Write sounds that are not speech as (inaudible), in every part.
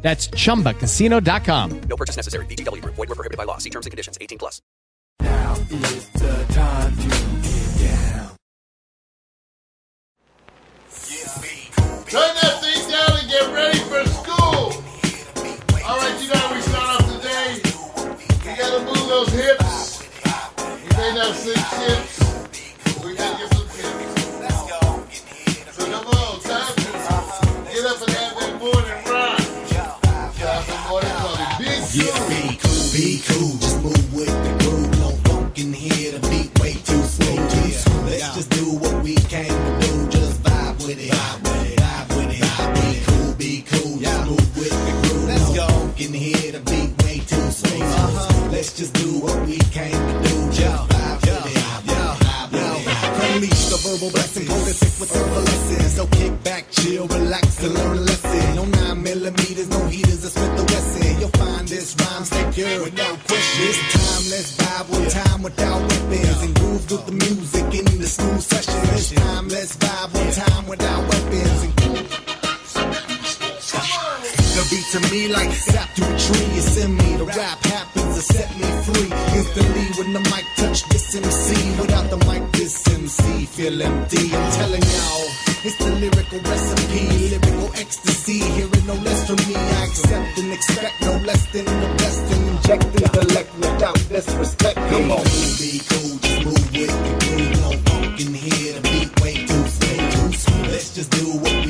That's chumbacasino.com. No purchase necessary. VGW Group. Void were prohibited by law. See terms and conditions. 18 plus. Now is the time to get down. Turn that thing down and get ready for school. All right, you know how we start off today. We gotta move those hips. We may not sing chips. but We gotta get some tips. So come on, time to get up and have that morning just do what we came to do. Just vibe with it. With it. Unleash the verbal blessing, go to sick with several lessons. So kick back, chill, relax, and learn a lesson. No nine millimeters, no heaters, a Smith the Wesson. You'll find this rhyme secure without question. This time, let's vibe one time without weapons and groove with the music in the school session. This time, let's vibe one time without beat to me like sap through a tree. It's in me. The rap happens to set me free. Instantly when the mic touch this MC. Without the mic, this MC feel empty. I'm telling y'all, it's the lyrical recipe. Lyrical ecstasy. Hearing no less from me. I accept and expect no less than the best. And inject intellect without disrespect. Come on. Be cool, just move with the groove. No funk in here. The beat way too smooth. Let's just do what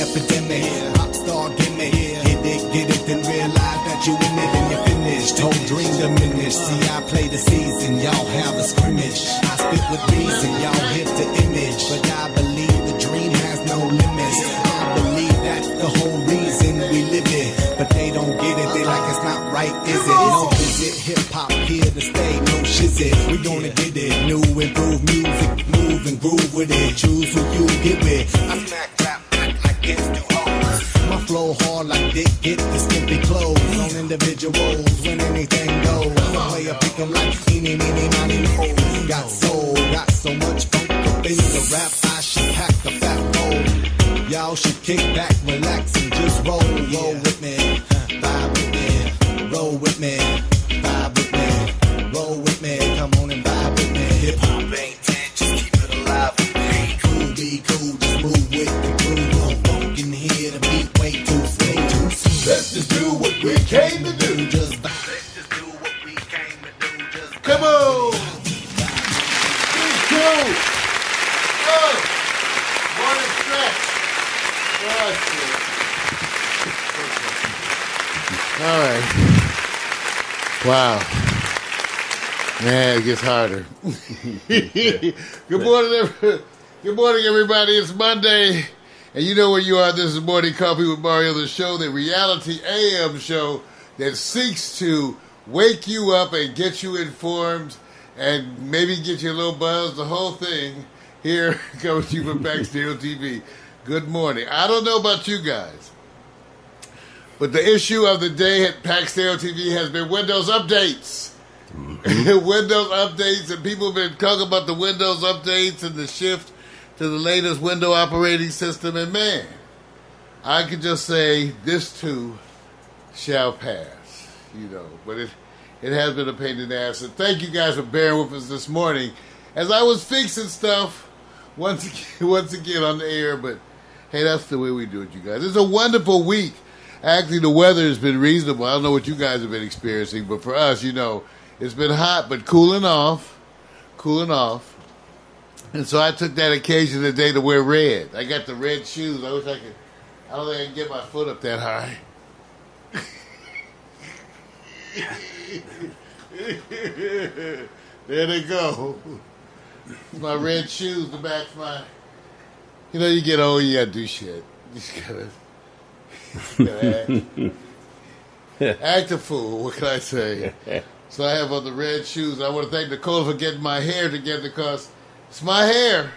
It's like an epidemic. Pop star gimmick. Hit it, get it, then realize that you in it and you're finished. Whole dream diminished. See, I play the season, y'all have a scrimmage. I spit with reason, y'all hit the image. But I believe the dream has no limits. I believe that's the whole reason we live it. But they don't get it, they like it's not right, is it? No visit, hip hop here to stay, no shizit. We gonna get it, new improved music, move and groove with it. Choose who you get with. I smack rap, act like it's too hard. My flow hard like dick, get the skimpy clothes on individuals when anything goes. The player pick 'em like eeny, meeny, miny, mo. Got soul, got so much funk up in the rap, I should pack a fat bowl. Y'all should kick back, relax, and just roll, roll with came to do. Just. Let's just do what we came to do. Just Come on. Big cool. Go. Morning stretch. All right. Wow. Man, it gets harder. (laughs) Good morning, every- good morning, everybody. It's Monday, and you know where you are. This is Morning Coffee with Mario, the show, the reality AM show that seeks to wake you up and get you informed, and maybe get you a little buzz. The whole thing here (laughs) coming to you from Backstage (laughs) TV. Good morning. I don't know about you guys. But the issue of the day at Paxdale TV has been Windows updates. Mm-hmm. (laughs) Windows updates, and people have been talking about the Windows updates and the shift to the latest window operating system. And man, I can just say this too shall pass, you know. But it it has been a pain in the ass. And thank you guys for bearing with us this morning as I was fixing stuff once again, (laughs) once again on the air. But hey, that's the way we do it, you guys. It's a wonderful week. Actually, the weather has been reasonable. I don't know what you guys have been experiencing, but for us, you know, it's been hot but cooling off, cooling off. And so I took that occasion today to wear red. I got the red shoes. I wish I could. I don't think I can get my foot up that high. (laughs) there they go. My red shoes, the back of my. You know, you get old, you gotta do shit. You just gotta, you gotta act. (laughs) act a fool. What can I say? So I have on the red shoes. I want to thank Nicole for getting my hair together because it's my hair,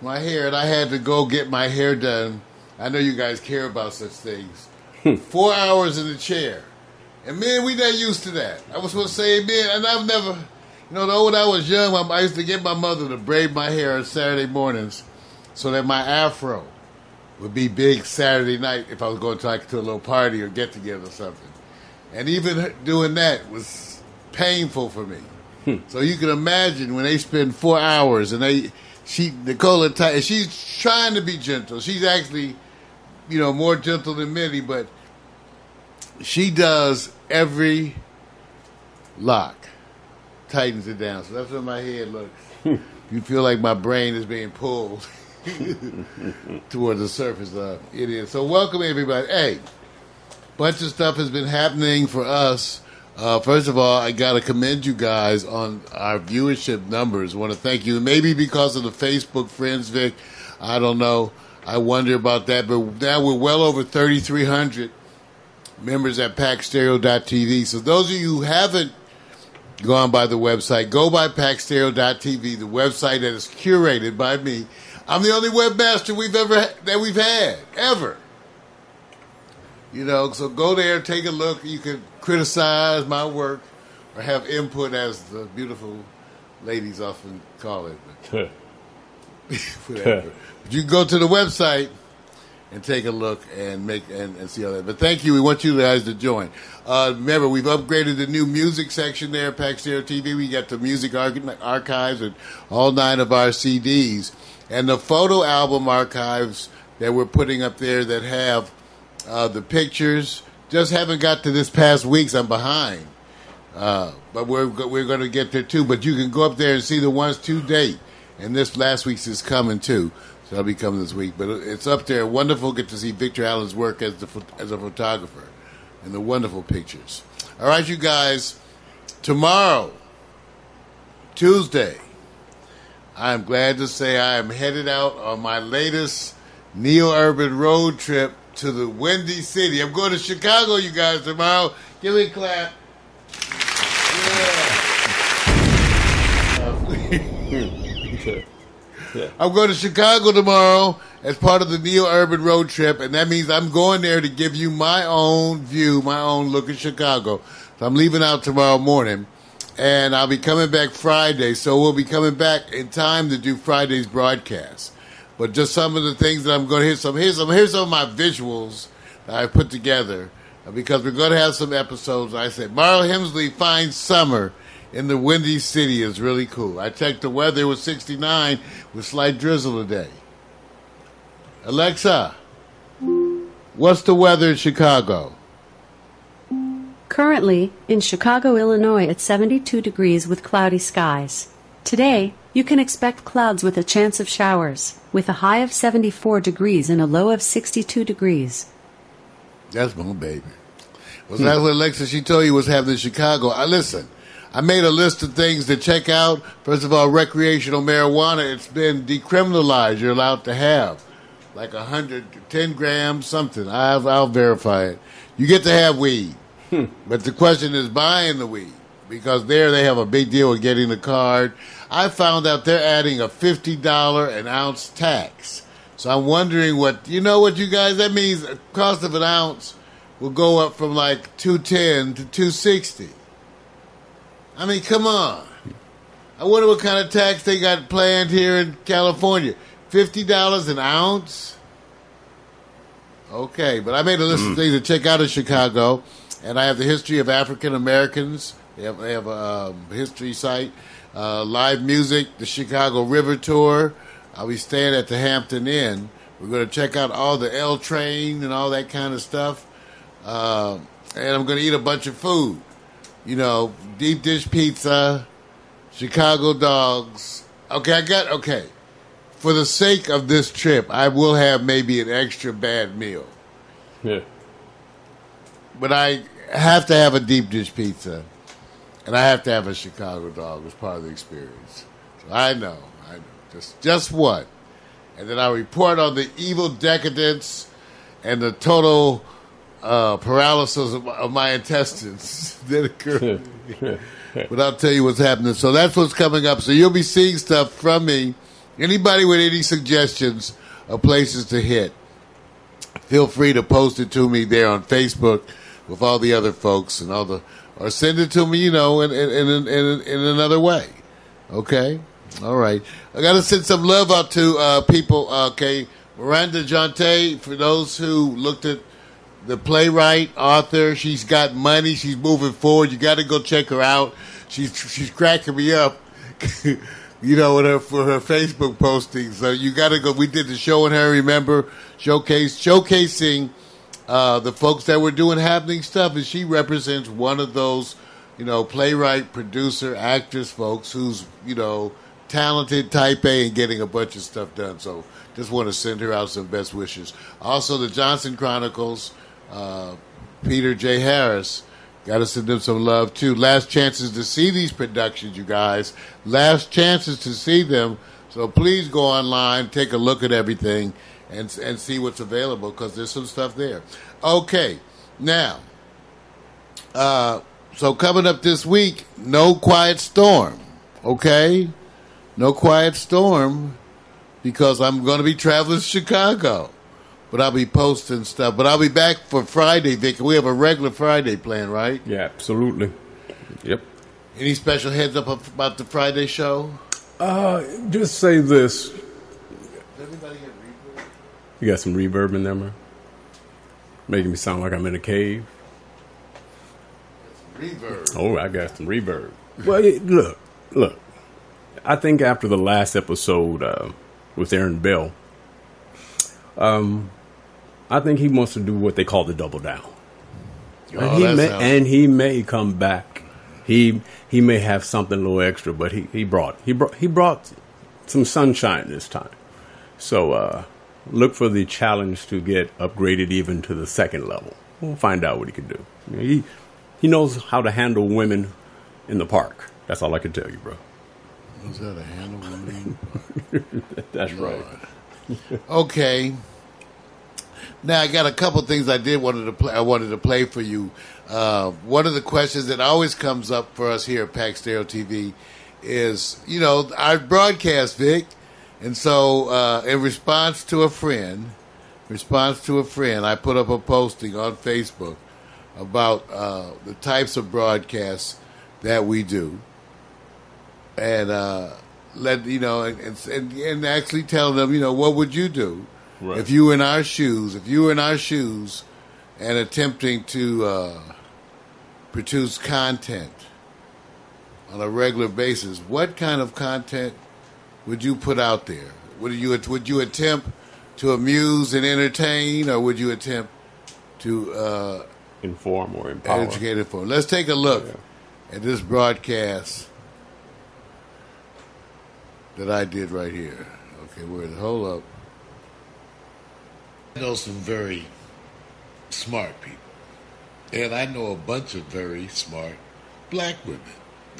my hair, and I had to go get my hair done. I know you guys care about such things. Hmm. Four hours in the chair. And man, we not used to that. I was supposed to say, man, and I've never, you know, when I was young, I used to get my mother to braid my hair on Saturday mornings so that my afro would be big Saturday night if I was going to like to a little party or get together or something. And even doing that was painful for me. So you can imagine when they spend four hours and they, she, Nicola, she's trying to be gentle. She's actually, you know, more gentle than many, but she does every lock, tightens it down. So that's what my head looks. (laughs) you feel like my brain is being pulled (laughs) towards the surface. of it is. So welcome everybody. Hey, bunch of stuff has been happening for us. Uh, first of all, I got to commend you guys on our viewership numbers. Want to thank you. Maybe because of the Facebook friends, Vic. I don't know. I wonder about that. But now we're well over 3,300 members at paxstereo.tv. So those of you who haven't gone by the website, go by paxstereo.tv, the website that is curated by me. I'm the only webmaster we've ever that we've had ever. You know, so go there, take a look. You can criticize my work or have input, as the beautiful ladies often call it. But (laughs) whatever. but you can go to the website and take a look and make and, and see all that. But thank you. We want you guys to join. Uh, remember, we've upgraded the new music section there at Stereo TV. We got the music arch- archives and all nine of our CDs and the photo album archives that we're putting up there that have uh, the pictures. Just haven't got to this past week. So I'm behind. Uh, but we're we're going to get there too. But you can go up there and see the ones to date, and this last week's is coming too. So that'll be coming this week. But it's up there. Wonderful. Get to see Victor Allen's work as the as a photographer, and the wonderful pictures. All right, you guys. Tomorrow, Tuesday, I'm glad to say I am headed out on my latest neo-urban road trip to the Windy City. I'm going to Chicago, you guys, tomorrow. Give me a clap. Yeah. (laughs) I'm going to Chicago tomorrow as part of the Neo Urban Road Trip, and that means I'm going there to give you my own view, my own look at Chicago. So I'm leaving out tomorrow morning, and I'll be coming back Friday. So we'll be coming back in time to do Friday's broadcast. But just some of the things that I'm going to hear some here's some here's some of my visuals that I put together uh, because we're going to have some episodes. I said Mario Hemsley finds summer in the Windy City is really cool. I checked the weather; it was 69 with slight drizzle today. Alexa, what's the weather in Chicago? Currently, in Chicago, Illinois, it's 72 degrees with cloudy skies. Today, you can expect clouds with a chance of showers, with a high of 74 degrees and a low of 62 degrees. That's my baby. Was hmm. that what Alexa she told you was happening in Chicago? I listen. I made a list of things to check out. First of all, recreational marijuana. It's been decriminalized. You're allowed to have like a hundred, ten grams, something. I'll, I'll verify it. You get to have weed, hmm. but the question is buying the weed because there they have a big deal with getting the card. I found out they're adding a fifty dollar an ounce tax. So I'm wondering what you know what you guys that means the cost of an ounce will go up from like two ten to two sixty. I mean, come on. I wonder what kind of tax they got planned here in California. Fifty dollars an ounce? Okay, but I made a list of mm. things to check out in Chicago, and I have the history of African Americans. They have, they have a um, history site, uh, live music, the Chicago River Tour. I'll be staying at the Hampton Inn. We're going to check out all the L train and all that kind of stuff, uh, and I'm going to eat a bunch of food. You know, deep dish pizza, Chicago dogs. Okay, I got okay. For the sake of this trip, I will have maybe an extra bad meal. Yeah. but I have to have a deep dish pizza. And I have to have a Chicago dog as part of the experience. So I know, I know, just just one, and then I report on the evil decadence and the total uh, paralysis of, of my intestines (laughs) that occurred. (laughs) but I'll tell you what's happening. So that's what's coming up. So you'll be seeing stuff from me. Anybody with any suggestions of places to hit, feel free to post it to me there on Facebook with all the other folks and all the, or send it to me, you know, in in in, in, in another way. Okay, all right. I got to send some love out to uh, people. Okay, Miranda Jonte. For those who looked at the playwright, author, she's got money. She's moving forward. You got to go check her out. She's she's cracking me up. (laughs) you know, her for her Facebook postings. So you got to go. We did the show on her. Remember, showcase showcasing uh, the folks that were doing happening stuff, and she represents one of those, you know, playwright, producer, actress folks who's you know talented, type A, and getting a bunch of stuff done. So just want to send her out some best wishes. Also, the Johnson Chronicles, uh, Peter J. Harris. Got to send them some love too. Last chances to see these productions, you guys. Last chances to see them. So please go online, take a look at everything, and and see what's available because there's some stuff there. Okay, now, uh, so coming up this week, no quiet storm. Okay, no quiet storm because I'm going to be traveling to Chicago. But I'll be posting stuff. But I'll be back for Friday, Vic. We have a regular Friday plan, right? Yeah, absolutely. Yep. Any special heads up about the Friday show? Uh, just say this. Does anybody get reverb? You got some reverb in there, man? Making me sound like I'm in a cave. Reverb. Oh, I got some reverb. Well, look, look. I think after the last episode uh, with Aaron Bell, um, I think he wants to do what they call the double down. Oh, and, he may, sounds- and he may come back. He he may have something a little extra, but he, he brought he brought he brought some sunshine this time. So uh, look for the challenge to get upgraded even to the second level. We'll find out what he can do. He he knows how to handle women in the park. That's all I can tell you, bro. Was that a handle? (laughs) That's right. (laughs) Okay. Now I got a couple things I did wanted to play. I wanted to play for you. Uh, one of the questions that always comes up for us here at Pax Stereo TV is, you know, our broadcast, Vic, and so uh, in response to a friend, response to a friend, I put up a posting on Facebook about uh, the types of broadcasts that we do, and uh, let you know, and, and and actually tell them, you know, what would you do Right. if you were in our shoes? If you were in our shoes and attempting to uh, produce content on a regular basis, what kind of content would you put out there? Would you would you attempt to amuse and entertain, or would you attempt to uh, Inform or empower. educate and inform? Let's take a look at this broadcast that I did right here. Okay, where is it? Hold up. I know some very smart people. And I know a bunch of very smart black women.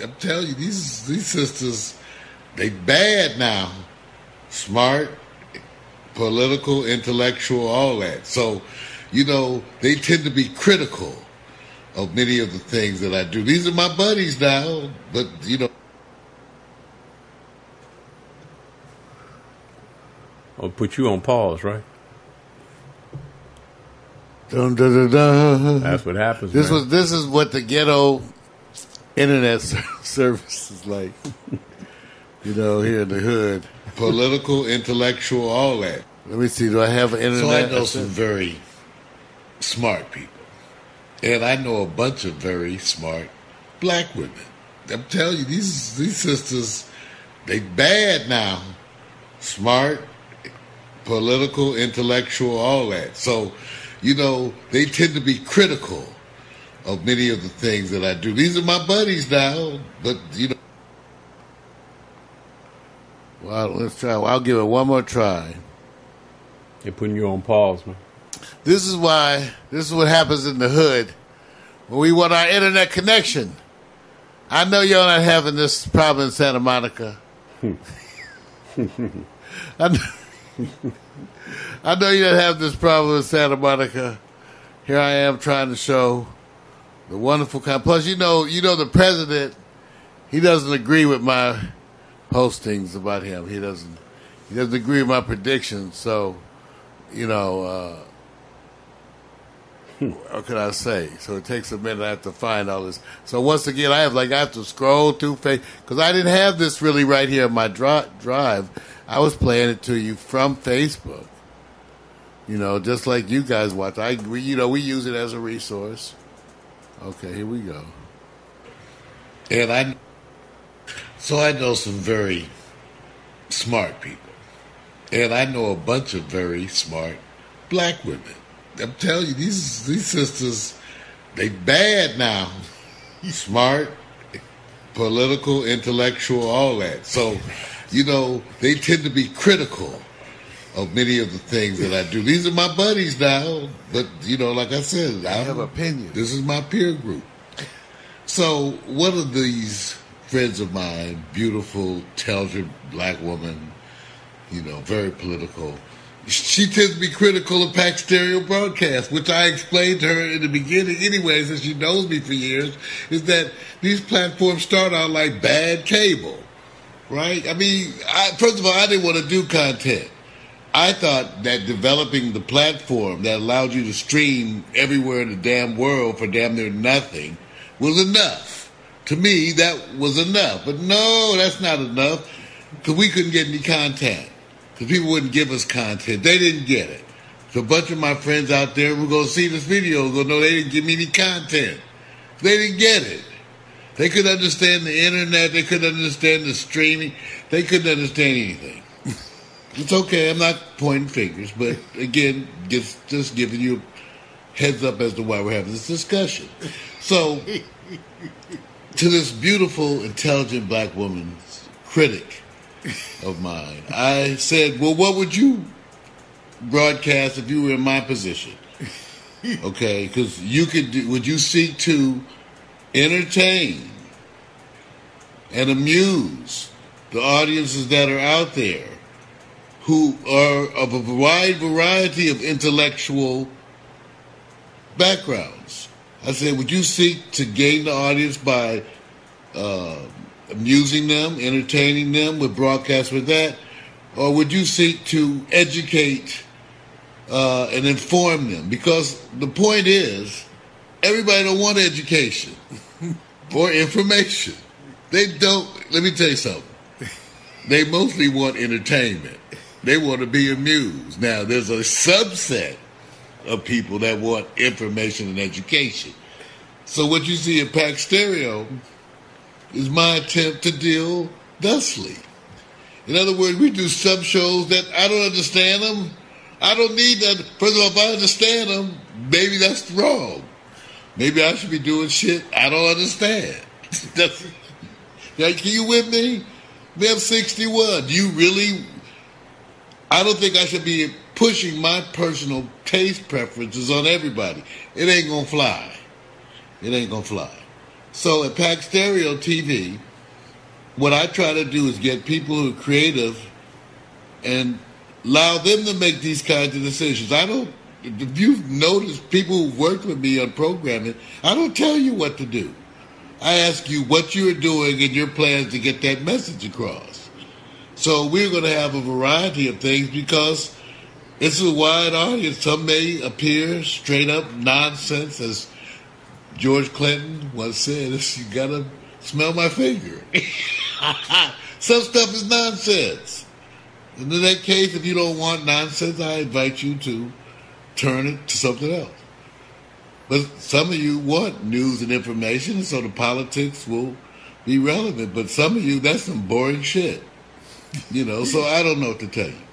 I'm telling you, these these sisters, they bad now. Smart, political, intellectual, all that. So, you know, they tend to be critical of many of the things that I do. These are my buddies now, but you know I'll put you on pause, right? Dun, dun, dun. That's what happens. This man. was this is what the ghetto internet (laughs) service is like. You know, here in the hood. political, intellectual, all that. Let me see. Do I have an So? I know some very smart people. And I know a bunch of very smart black women. I'm telling you, these these sisters, they bad now. Smart, political, intellectual, all that. So, you know, they tend to be critical of many of the things that I do. These are my buddies now, but you know Well, let's try. I'll give it one more try. They're putting you on pause, man. This is why. This is what happens in the hood when we want our internet connection. I know you're not having this problem in Santa Monica. Hmm. I know, (laughs) I know you don't have this problem in Santa Monica. Here I am trying to show the wonderful kind. Plus, you know, you know the president. He doesn't agree with my postings about him. He doesn't. He doesn't agree with my predictions. So, you know, uh, what can I say? So it takes a minute. I have to find all this. So once again, I have like I have to scroll through face because I didn't have this really right here in my dri- drive. I was playing it to you from Facebook. You know, just like you guys watch. I we, you know we use it as a resource. Okay, here we go. And I, so I know some very smart people. And I know a bunch of very smart black women. I'm telling you, these these sisters, they bad now. (laughs) Smart, political, intellectual, all that. So, you know, they tend to be critical of many of the things that I do. These are my buddies now, but you know, like I said, I have opinions. This is my peer group. So one of these friends of mine, beautiful, intelligent black woman, you know, very political. She tends to be critical of Pax Stereo broadcast, which I explained to her in the beginning anyway, since she knows me for years, is that these platforms start out like bad cable, right? I mean, I, first of all, I didn't want to do content. I thought that developing the platform that allowed you to stream everywhere in the damn world for damn near nothing was enough. To me, that was enough. But no, that's not enough because we couldn't get any content because people wouldn't give us content. They didn't get it. So a bunch of my friends out there were going to see this video go, no, they didn't give me any content. They didn't get it. They couldn't understand the internet. They couldn't understand the streaming. They couldn't understand anything. (laughs) It's okay. I'm not pointing fingers, but again, just just giving you heads up as to why we're having this discussion. So, to this beautiful, intelligent black woman, critic of mine, I said, "Well, what would you broadcast if you were in my position?" (laughs) Okay, because you could. Do, would you seek to entertain and amuse the audiences that are out there? who are of a wide variety of intellectual backgrounds. I said, would you seek to gain the audience by uh, amusing them, entertaining them with broadcasts with that, or would you seek to educate uh, and inform them? Because the point is, everybody don't want education (laughs) or information. They don't. Let me tell you something. They mostly want entertainment. They want to be amused. Now, there's a subset of people that want information and education. So, what you see at Pax Stereo is my attempt to deal thusly. In other words, we do sub shows that I don't understand them. I don't need that. First of all, if I understand them, maybe that's wrong. Maybe I should be doing shit I don't understand. (laughs) that's, like, you with me? Me, I'm 61. Do you really I don't think I should be pushing my personal taste preferences on everybody. It ain't gonna fly. It ain't gonna fly. So at Pax Stereo TV, what I try to do is get people who are creative and allow them to make these kinds of decisions. I don't. If you've noticed people who've worked with me on programming, I don't tell you what to do. I ask you what you're doing and your plans to get that message across. So we're going to have a variety of things because it's a wide audience. Some may appear straight up nonsense, as George Clinton once said, you got to smell my finger. (laughs) Some stuff is nonsense. And in that case, if you don't want nonsense, I invite you to turn it to something else. But some of you want news and information, so the politics will be relevant. But some of you, that's some boring shit. You know, so I don't know what to tell you.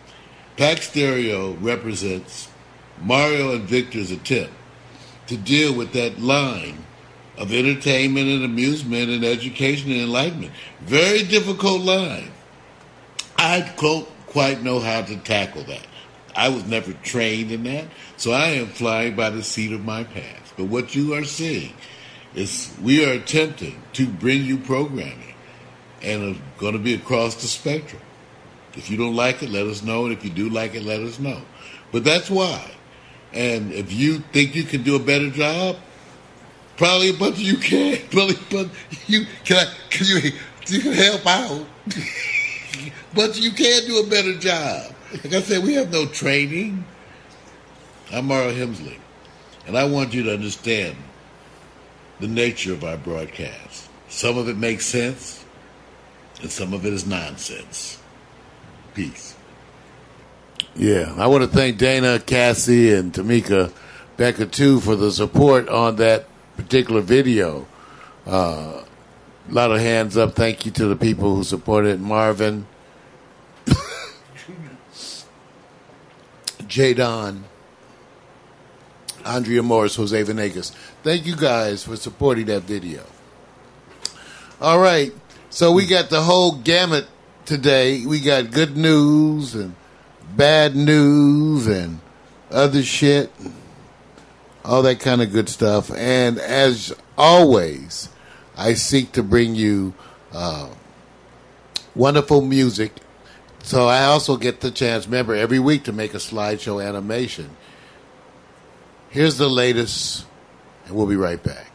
Pax Stereo represents Mario and Victor's attempt to deal with that line of entertainment and amusement and education and enlightenment. Very difficult line. I don't quite know how to tackle that. I was never trained in that, so I am flying by the seat of my pants. But what you are seeing is we are attempting to bring you programming, and it's going to be across the spectrum. If you don't like it, let us know, and if you do like it, let us know. But that's why. And if you think you can do a better job, probably a bunch of you can. (laughs) Probably, but you can. I, can you you can help out, (laughs) but you can do a better job. Like I said, we have no training. I'm Mario Hemsley, and I want you to understand the nature of our broadcast. Some of it makes sense, and some of it is nonsense. Peace. Yeah, I want to thank Dana, Cassie, and Tamika Becker too for the support on that particular video. Uh, a lot of hands up. Thank you to the people who supported Marvin, (coughs) Jadon, Andrea Morris, Jose Venegas. Thank you guys for supporting that video. All right, so we got the whole gamut today. We got good news and bad news and other shit, all that kind of good stuff. And as always, I seek to bring you uh, wonderful music. So I also get the chance, remember, every week to make a slideshow animation. Here's the latest, and we'll be right back.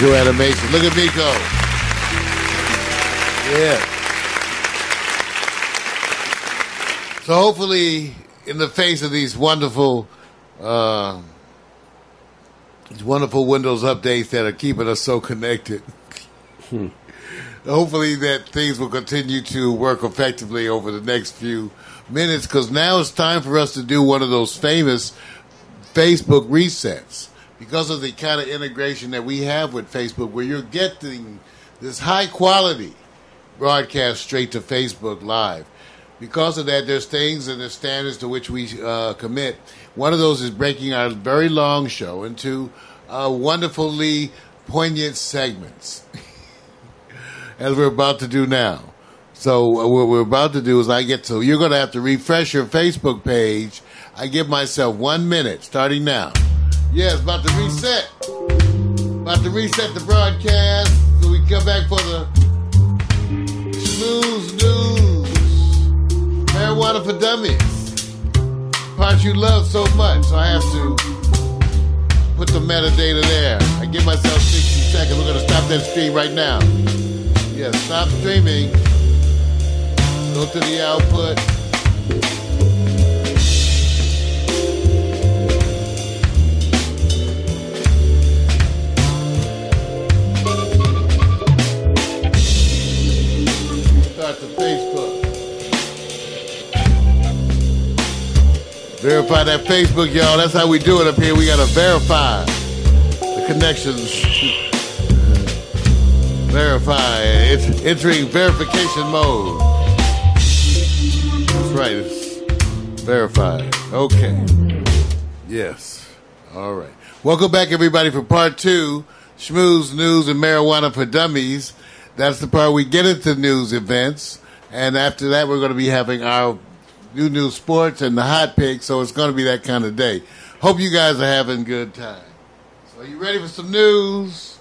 Your animation. Look at me go. Yeah. So hopefully, in the face of these wonderful, uh, these wonderful Windows updates that are keeping us so connected, (laughs) hopefully that things will continue to work effectively over the next few minutes. Because now it's time for us to do one of those famous Facebook resets because of the kind of integration that we have with Facebook, where you're getting this high quality broadcast straight to Facebook Live. Because of that, there's things and there's standards to which we uh, commit. One of those is breaking our very long show into uh, wonderfully poignant segments, (laughs) as we're about to do now. So uh, what we're about to do is I get to, you're going to have to refresh your Facebook page. I give myself one minute starting now. Yeah, it's about to reset. About to reset the broadcast so we come back for the snooze news. Marijuana for dummies. Part you love so much, so I have to put the metadata there. I give myself 60 seconds. We're to stop that stream right now. Yeah, stop streaming. Go to the output. Start the Facebook. Verify that Facebook, y'all. That's how we do it up here. We gotta verify the connections. (laughs) verify. It's entering verification mode. That's right. It's. Okay. Yes. All right. Welcome back, everybody, for part two. Schmooze News and Marijuana for Dummies. That's the part we get into news events. And after that, we're going to be having our new news sports and the hot pick. So it's going to be that kind of day. Hope you guys are having a good time. So, are you ready for some news?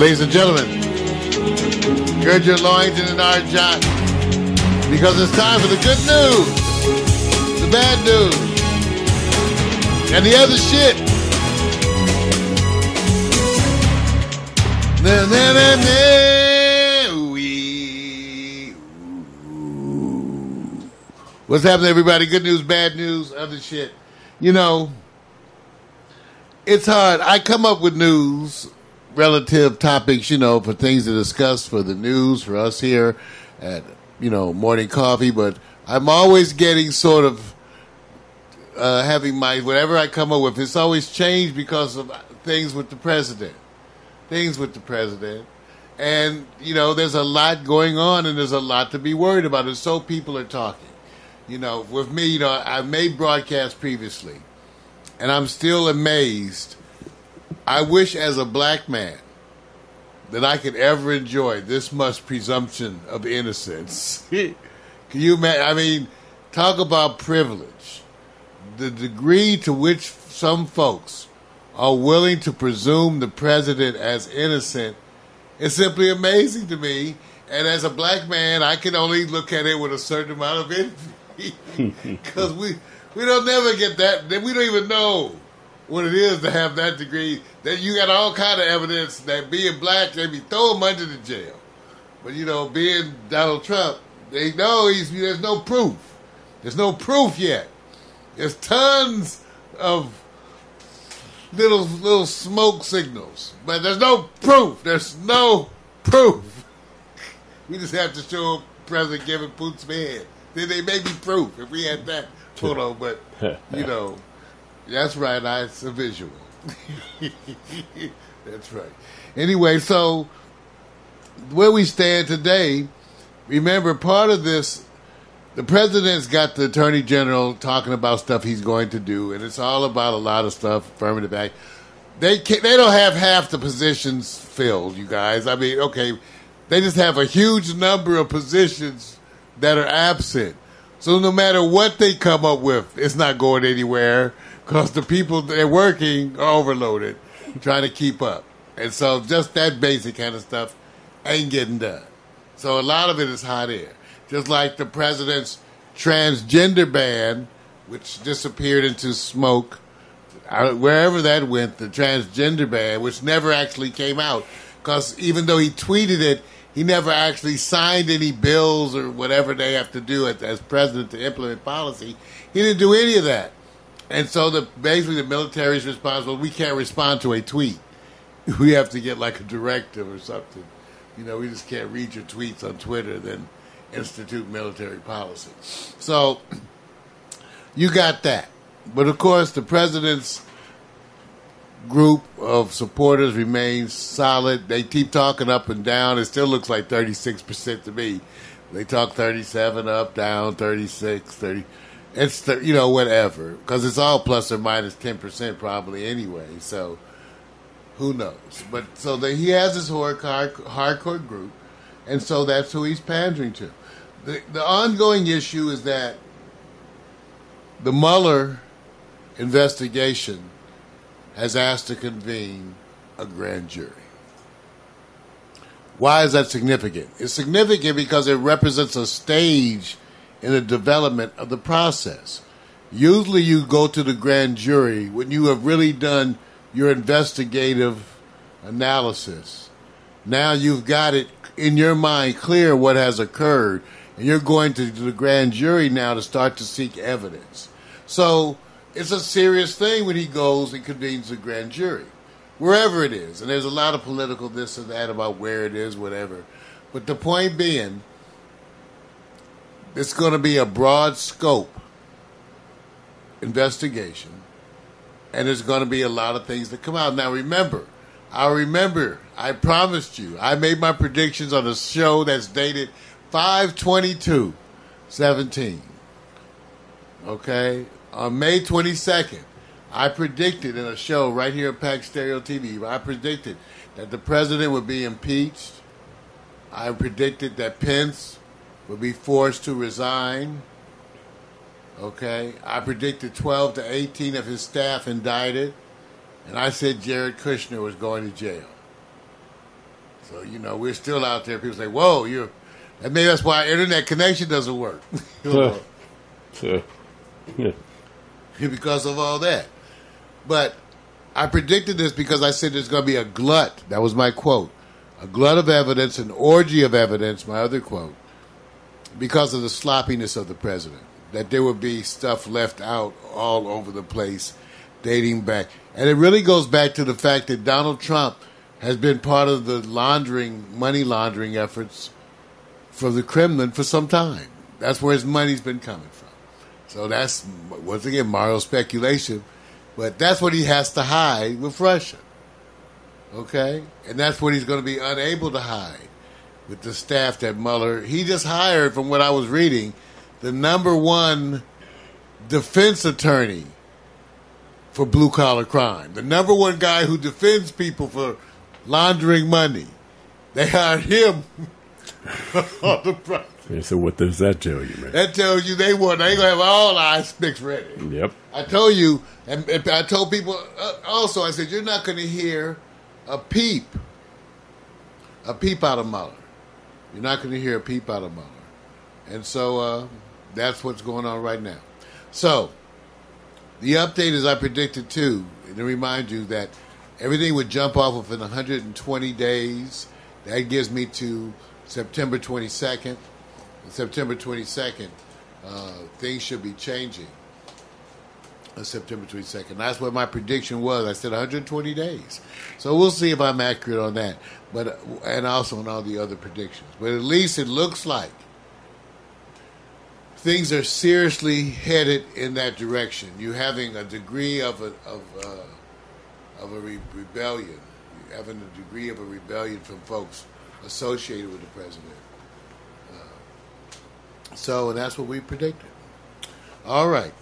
Ladies and gentlemen, gird your loins and an our jock because it's time for the good news, the bad news, and the other shit. What's happening, everybody? Good news, bad news, other shit. You know, it's hard. I come up with news, relative topics, you know, for things to discuss for the news, for us here at, you know, morning coffee, but I'm always getting sort of uh, having my, whatever I come up with, it's always changed because of things with the president things with the president. And, you know, there's a lot going on and there's a lot to be worried about. And so people are talking. You know, with me, you know, I made broadcasts previously and I'm still amazed. I wish as a black man that I could ever enjoy this much presumption of innocence. (laughs) Can you imagine? I mean, talk about privilege. The degree to which some folks are willing to presume the president as innocent is simply amazing to me. And as a black man, I can only look at it with a certain amount of envy (laughs) because we we don't never get that. We don't even know what it is to have that degree. That you got all kind of evidence that being black, they be throw him under the jail. But you know, being Donald Trump, they know he's there's no proof. There's no proof yet. There's tons of little little smoke signals, but there's no proof. There's no proof. We just have to show President giving Putin's head. Then they may be proof if we had that photo. But you (laughs) know, that's right. I it's a visual. (laughs) that's right. Anyway, so where we stand today, remember part of this the president's got the attorney general talking about stuff he's going to do, and it's all about a lot of stuff, affirmative act. They they don't have half the positions filled, you guys. I mean, okay, They just have a huge number of positions that are absent. So no matter what they come up with, it's not going anywhere because the people they're working are overloaded, trying to keep up. And so just that basic kind of stuff ain't getting done. So a lot of it is hot air. Just like the president's transgender ban, which disappeared into smoke, uh, wherever that went, the transgender ban, which never actually came out. Because even though he tweeted it, he never actually signed any bills or whatever they have to do as, as president to implement policy. He didn't do any of that. And so the basically the military is responsible. We can't respond to a tweet. (laughs) We have to get like a directive or something. You know, we just can't read your tweets on Twitter, then institute military policy. So you got that. But of course, the president's group of supporters remains solid. They keep talking up and down. It still looks like 36% to me. They talk 37 up, down, 36, 30. It's, the, you know, whatever. Because it's all plus or minus 10% probably anyway. So who knows? But so that he has his hard, hard, hardcore group. And so that's who he's pandering to. The, the ongoing issue is that the Mueller investigation has asked to convene a grand jury. Why is that significant? It's significant because it represents a stage in the development of the process. Usually, you go to the grand jury when you have really done your investigative analysis. Now you've got it in your mind clear what has occurred, and you're going to the grand jury now to start to seek evidence. So it's a serious thing when he goes and convenes a grand jury, wherever it is. And there's a lot of political this and that about where it is, whatever. But the point being, it's going to be a broad scope investigation, and there's going to be a lot of things that come out. Now, remember, I remember, I promised you, I made my predictions on a show that's dated 522 17. Okay? On May 22nd, I predicted in a show right here at Pax Stereo TV, I predicted that the president would be impeached. I predicted that Pence would be forced to resign. Okay? I predicted 12 to 18 of his staff indicted. And I said Jared Kushner was going to jail. So, you know, we're still out there. People say, whoa, you're. And maybe that's why internet connection doesn't work. You know, So, yeah. (laughs) because of all that. But I predicted this because I said there's going to be a glut. That was my quote. A glut of evidence, an orgy of evidence, my other quote, because of the sloppiness of the president. That there would be stuff left out all over the place dating back. And it really goes back to the fact that Donald Trump has been part of the laundering, money laundering efforts for the Kremlin for some time. That's where his money's been coming from. So that's, once again, Mario speculation. But that's what he has to hide with Russia. Okay? And that's what he's going to be unable to hide with the staff that Mueller. He just hired, from what I was reading, the number one defense attorney for blue collar crime. The number one guy who defends people for laundering money. They hired him (laughs) (laughs) And so what does that tell you, man? That tells you they want they gonna have all our sticks ready. Yep. I told you, and, and I told people uh, also. I said you're not going to hear a peep, a peep out of Mueller. You're not going to hear a peep out of Mueller, and so uh, that's what's going on right now. So the update is I predicted too, and to remind you that everything would jump off within 120 days. That gives me to September 22nd. September 22nd, uh, things should be changing. Uh, September 22nd. That's what my prediction was. I said 120 days. So we'll see if I'm accurate on that. But uh, and also on all the other predictions. But at least it looks like things are seriously headed in that direction. You having a degree of a of uh, of a re- rebellion. You having a degree of a rebellion from folks associated with the president. Uh, so and that's what we predicted. All right.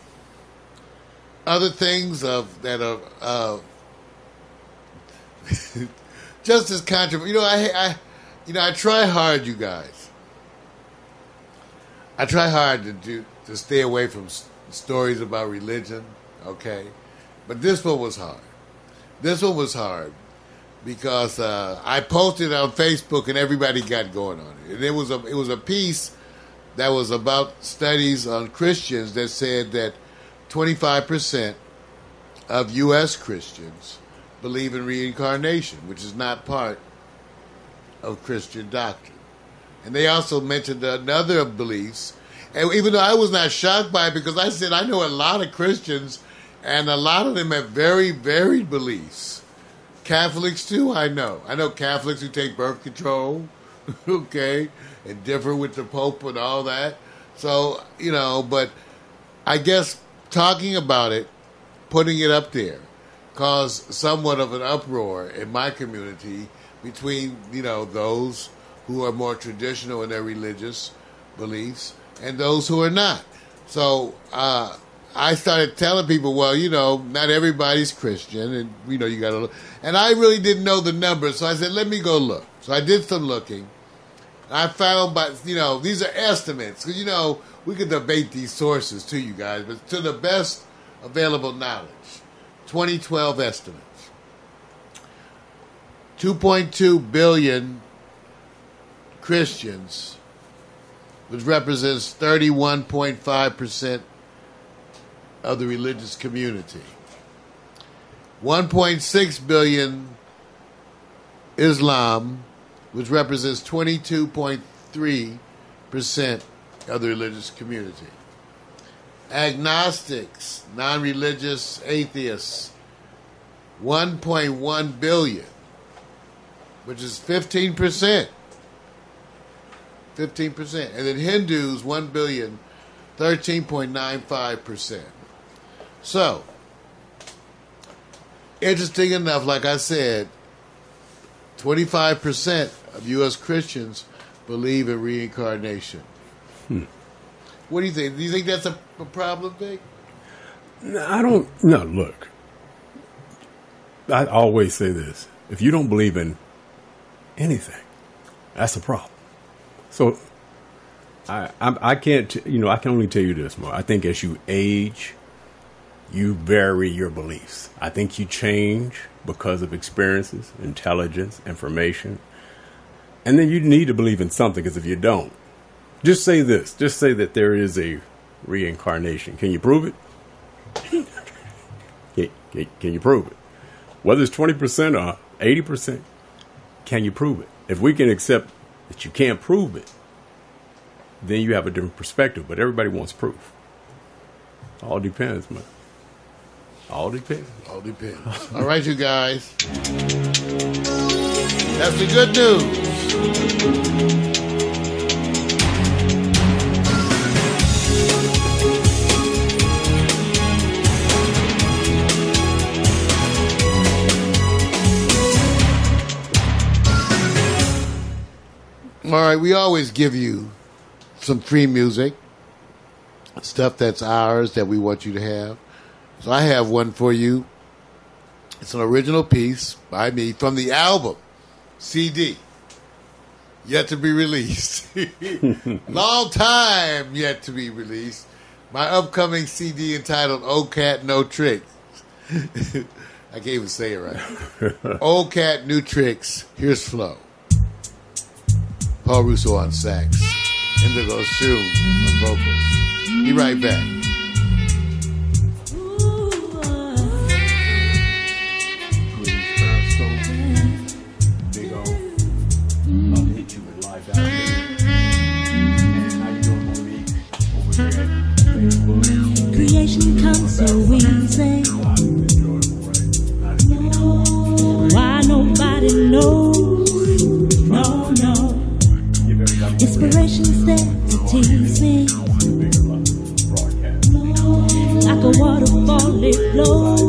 Other things of that are uh, (laughs) just as controversial. You know, I, I you know, I try hard, you guys. I try hard to do to stay away from stories about religion, okay? But this one was hard. This one was hard because uh, I posted on Facebook and everybody got going on it. And it was a it was a piece that was about studies on Christians that said that 25% of U.S. Christians believe in reincarnation, which is not part of Christian doctrine. And they also mentioned another beliefs. And even though I was not shocked by it because I said I know a lot of Christians and a lot of them have very varied beliefs. Catholics too, I know. I know Catholics who take birth control, (laughs) okay, and differ with the Pope and all that. So, you know, but I guess talking about it, putting it up there, caused somewhat of an uproar in my community between, you know, those who are more traditional in their religious beliefs and those who are not. So uh, I started telling people, well, you know, not everybody's Christian, and you know, you got to. And I really didn't know the numbers, so I said, let me go look. So I did some looking. I found, but you know, these are estimates because you know we could debate these sources to you guys, but to the best available knowledge, 2012 estimates. 2.2 billion Christians, which represents 31.5% of the religious community. 1.6 billion Islam, which represents 22.3% of the religious community. Agnostics, non religious atheists, 1.1 billion, which is 15%. 15%. And then Hindus, 1 billion, 13.95%. So, interesting enough, like I said, 25% of U.S. Christians believe in reincarnation. Hmm. What do you think? Do you think that's a, a problem, Vic? No, I don't. No, look. I always say this: if you don't believe in anything, that's a problem. So, I I, I can't. You know, I can only tell you this, more. I think as you age, you vary your beliefs. I think you change because of experiences, intelligence, information, and then you need to believe in something. Because if you don't, just say this: just say that there is a reincarnation. Can you prove it? (laughs) Can, can, can you prove it? Whether it's 20% or 80%, can you prove it? If we can accept that you can't prove it, then you have a different perspective. But everybody wants proof. All depends, man. All depends. All depends. All right, you guys. That's the good news. All right, we always give you some free music, stuff that's ours that we want you to have. So I have one for you. It's an original piece by me from the album CD, yet to be released. (laughs) Long time yet to be released. My upcoming CD entitled "Old Cat No Tricks." (laughs) I can't even say it right. (laughs) Old Cat New Tricks. Here's Flo. Paul Russo on sax. Indigo Shoe on vocals. Be right back. So easy. Why nobody knows? No, no. Inspiration's there to tease me. Like a waterfall, it. Flows,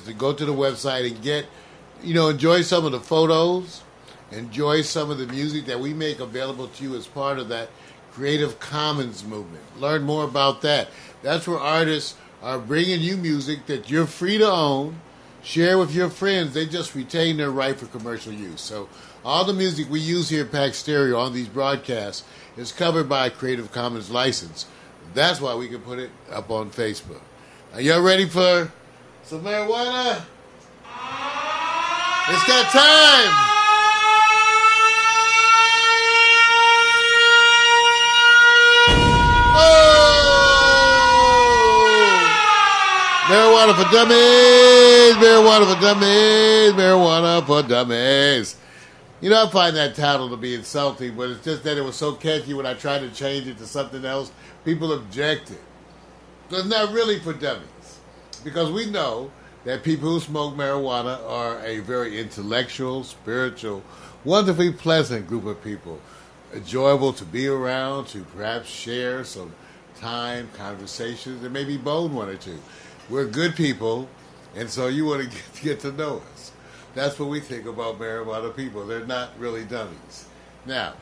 is to go to the website and get, you know, enjoy some of the photos, enjoy some of the music that we make available to you as part of that Creative Commons movement. Learn more about that. That's where artists are bringing you music that you're free to own, share with your friends. They just retain their right for commercial use. So all the music we use here at Pax Stereo on these broadcasts is covered by a Creative Commons license. That's why we can put it up on Facebook. Are y'all ready for some marijuana? It's that time! Oh! Marijuana for dummies! Marijuana for dummies! Marijuana for dummies! You know, I find that title to be insulting, but it's just that it was so catchy when I tried to change it to something else. People objected. So it's not really for dummies. Because we know that people who smoke marijuana are a very intellectual, spiritual, wonderfully pleasant group of people. Enjoyable to be around, to perhaps share some time, conversations, and maybe bone one or two. We're good people, and so you want to (laughs) get, get to know us. That's what we think about marijuana people. They're not really dummies. Now,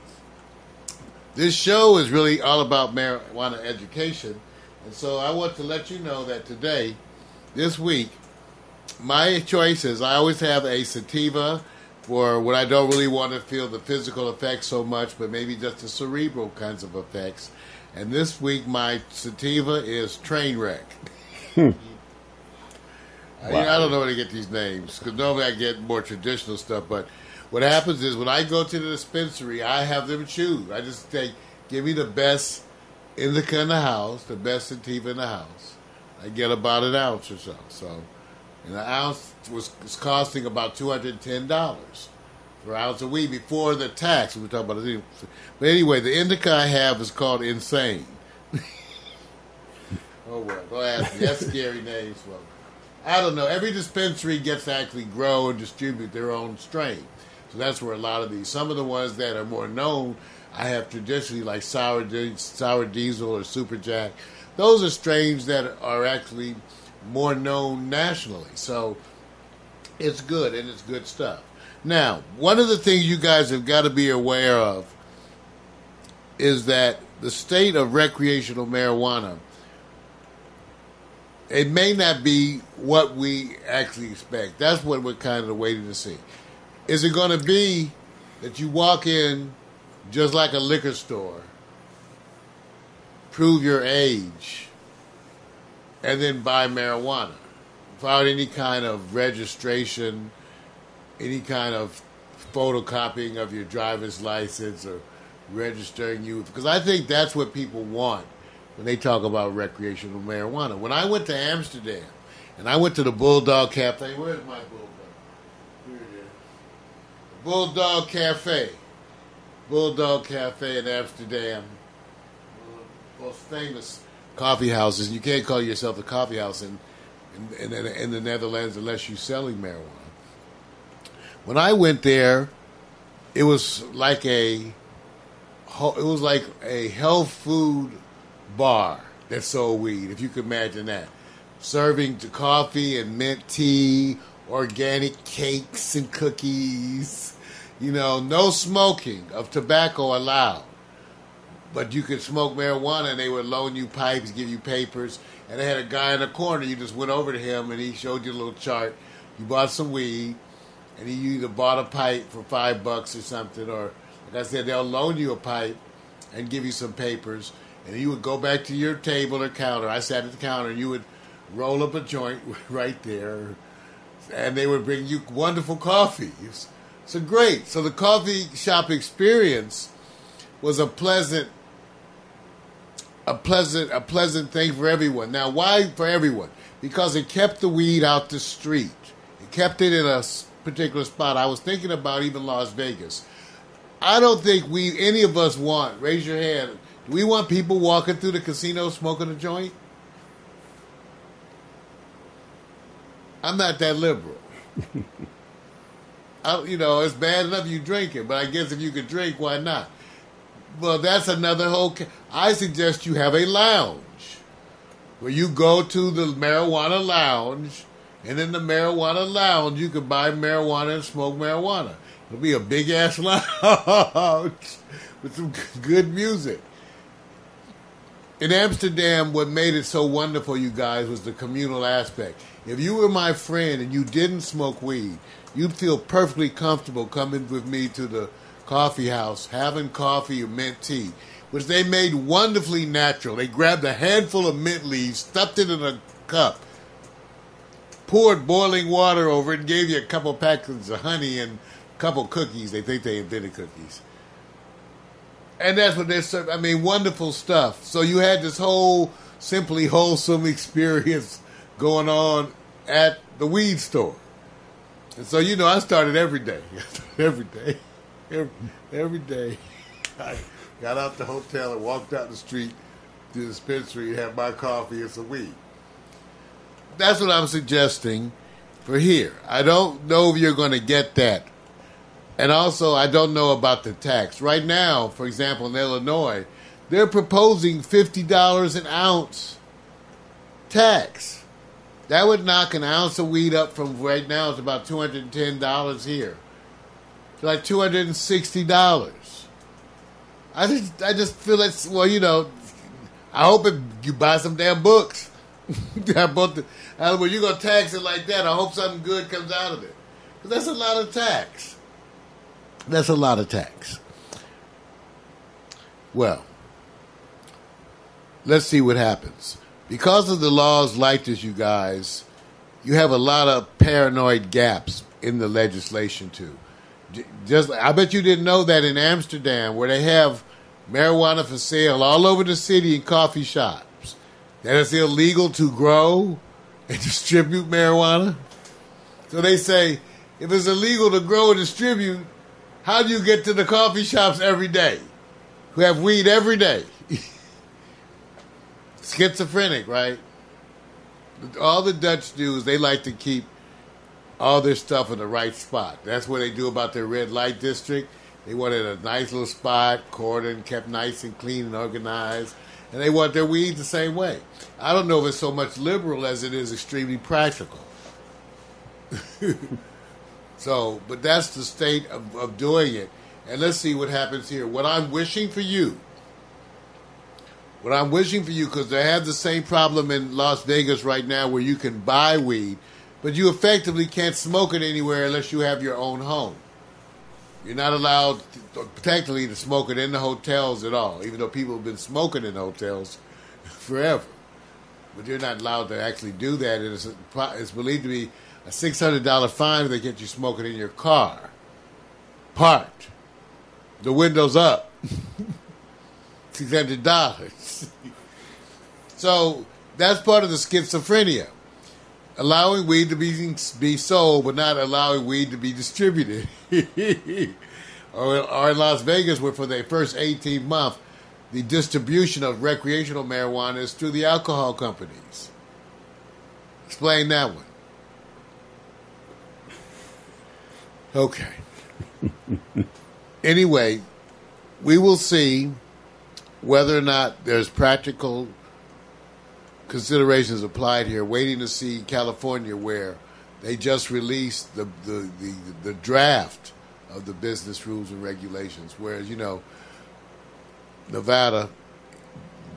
this show is really all about marijuana education, and so I want to let you know that today, this week, my choices, I always have a sativa for when I don't really want to feel the physical effects so much, but maybe just the cerebral kinds of effects. And this week, my sativa is Trainwreck. Hmm. I, I don't know where to get these names because normally I get more traditional stuff. But what happens is when I go to the dispensary, I have them choose. I just say, give me the best indica in the house, the best sativa in the house. I get about an ounce or so. So, and an ounce was, was costing about two hundred ten dollars for ounce of weed before the tax. We were talking about it. But anyway, the indica I have is called Insane. (laughs) oh well, go ask. That's scary names. Well, I don't know. Every dispensary gets to actually grow and distribute their own strain. So that's where a lot of these, some of the ones that are more known, I have traditionally like sour, sour diesel or super jack. Those are strains that are actually more known nationally. So it's good and it's good stuff. Now, one of the things you guys have got to be aware of is that the state of recreational marijuana it may not be what we actually expect. That's what we're kind of waiting to see. Is it going to be that you walk in just like a liquor store, prove your age, and then buy marijuana without any kind of registration, any kind of photocopying of your driver's license or registering you? Because I think that's what people want when they talk about recreational marijuana. When I went to Amsterdam and I went to the Bulldog Cafe, where's my Bulldog? Here it is. Bulldog Cafe. Bulldog Cafe in Amsterdam. Most famous coffee houses. You can't call yourself a coffee house in, in, in, in the Netherlands unless you're selling marijuana. When I went there, it was like a it was like a health food bar that sold weed, if you could imagine that. Serving to coffee and mint tea, organic cakes and cookies. You know, no smoking of tobacco allowed. But you could smoke marijuana and they would loan you pipes, give you papers. And they had a guy in the corner, you just went over to him and he showed you a little chart. You bought some weed and he either bought a pipe for five bucks or something, or like I said, they'll loan you a pipe and give you some papers and you would go back to your table or counter. I sat at the counter, and you would roll up a joint (laughs) right there, and they would bring you wonderful coffee. So great. So the coffee shop experience was a pleasant, a pleasant, a pleasant thing for everyone. Now, why for everyone? Because it kept the weed out the street. It kept it in a particular spot. I was thinking about even Las Vegas. I don't think we any of us want. Raise your hand. Do we want people walking through the casino smoking a joint? I'm not that liberal. (laughs) I, you know, it's bad enough you drink it, but I guess if you could drink, why not? Well, that's another whole. Ca- I suggest you have a lounge where you go to the marijuana lounge, and in the marijuana lounge, you can buy marijuana and smoke marijuana. It'll be a big ass (laughs) lounge with some good music. In Amsterdam, what made it so wonderful, you guys, was the communal aspect. If you were my friend and you didn't smoke weed, you'd feel perfectly comfortable coming with me to the coffee house, having coffee or mint tea, which they made wonderfully natural. They grabbed a handful of mint leaves, stuffed it in a cup, poured boiling water over it, and gave you a couple packets of honey and a couple cookies. They think they invented cookies. And that's what they're serving. I mean, wonderful stuff. So you had this whole simply wholesome experience going on at the weed store. And so, you know, I started every day. (laughs) every day. Every, every day. (laughs) I got out the hotel and walked out the street to the dispensary and had my coffee and some weed. That's what I'm suggesting for here. I don't know if you're going to get that. And also, I don't know about the tax. Right now, for example, in Illinois, they're proposing $50 an ounce tax. That would knock an ounce of weed up from right now, it's about $210 here. Like $260. I just, I just feel it's, well, you know, I hope it, you buy some damn books. (laughs) I bought the, I, going to tax it like that, I hope something good comes out of it. Because that's a lot of tax. That's a lot of tax. Well, let's see what happens. Because of the laws like this, you guys, you have a lot of paranoid gaps in the legislation too. Just, I bet you didn't know that in Amsterdam, where they have marijuana for sale all over the city in coffee shops, that it's illegal to grow (laughs) and distribute marijuana. So they say, if it's illegal to grow and distribute, how do you get to the coffee shops every day who have weed every day? (laughs) Schizophrenic, right? All the Dutch do is they like to keep all their stuff in the right spot. That's what they do about their red light district. They wanted a nice little spot, cordoned, kept nice and clean and organized, and they want their weed the same way. I don't know if it's so much liberal as it is extremely practical. (laughs) So, but that's the state of, of doing it. And let's see what happens here. What I'm wishing for you, what I'm wishing for you, because they have the same problem in Las Vegas right now where you can buy weed, but you effectively can't smoke it anywhere unless you have your own home. You're not allowed, to, technically, to smoke it in the hotels at all, even though people have been smoking in hotels (laughs) forever. But you're not allowed to actually do that. It's, it's believed to be a six hundred dollar fine if they get you smoking in your car, parked, the windows up, (laughs) six hundred dollars. (laughs) so that's part of the schizophrenia, allowing weed to be be sold, but not allowing weed to be distributed. (laughs) or, or in Las Vegas, where for the first eighteen months, the distribution of recreational marijuana is through the alcohol companies. Explain that one. Okay. (laughs) anyway, we will see whether or not there's practical considerations applied here. Waiting to see California, where they just released the the, the, the draft of the business rules and regulations. Whereas you know, Nevada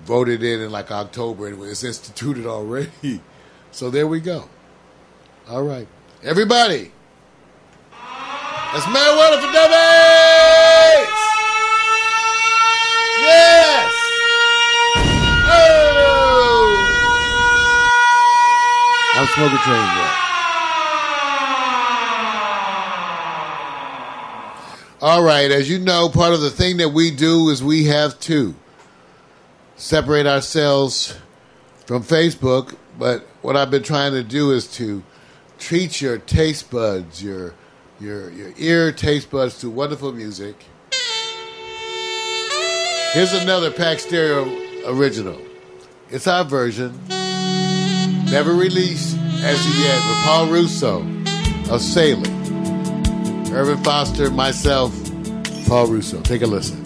voted in in like October and it's instituted already. (laughs) So there we go. All right, everybody. That's marijuana for dummies! I'm smoking train yet. All right, as you know, part of the thing that we do is we have to separate ourselves from Facebook, but what I've been trying to do is to treat your taste buds, your your your ear taste buds to wonderful music. Here's another Pax Stereo original. It's our version, never released as yet, with Paul Russo of Sailing. Irvin Foster, myself, Paul Russo. Take a listen.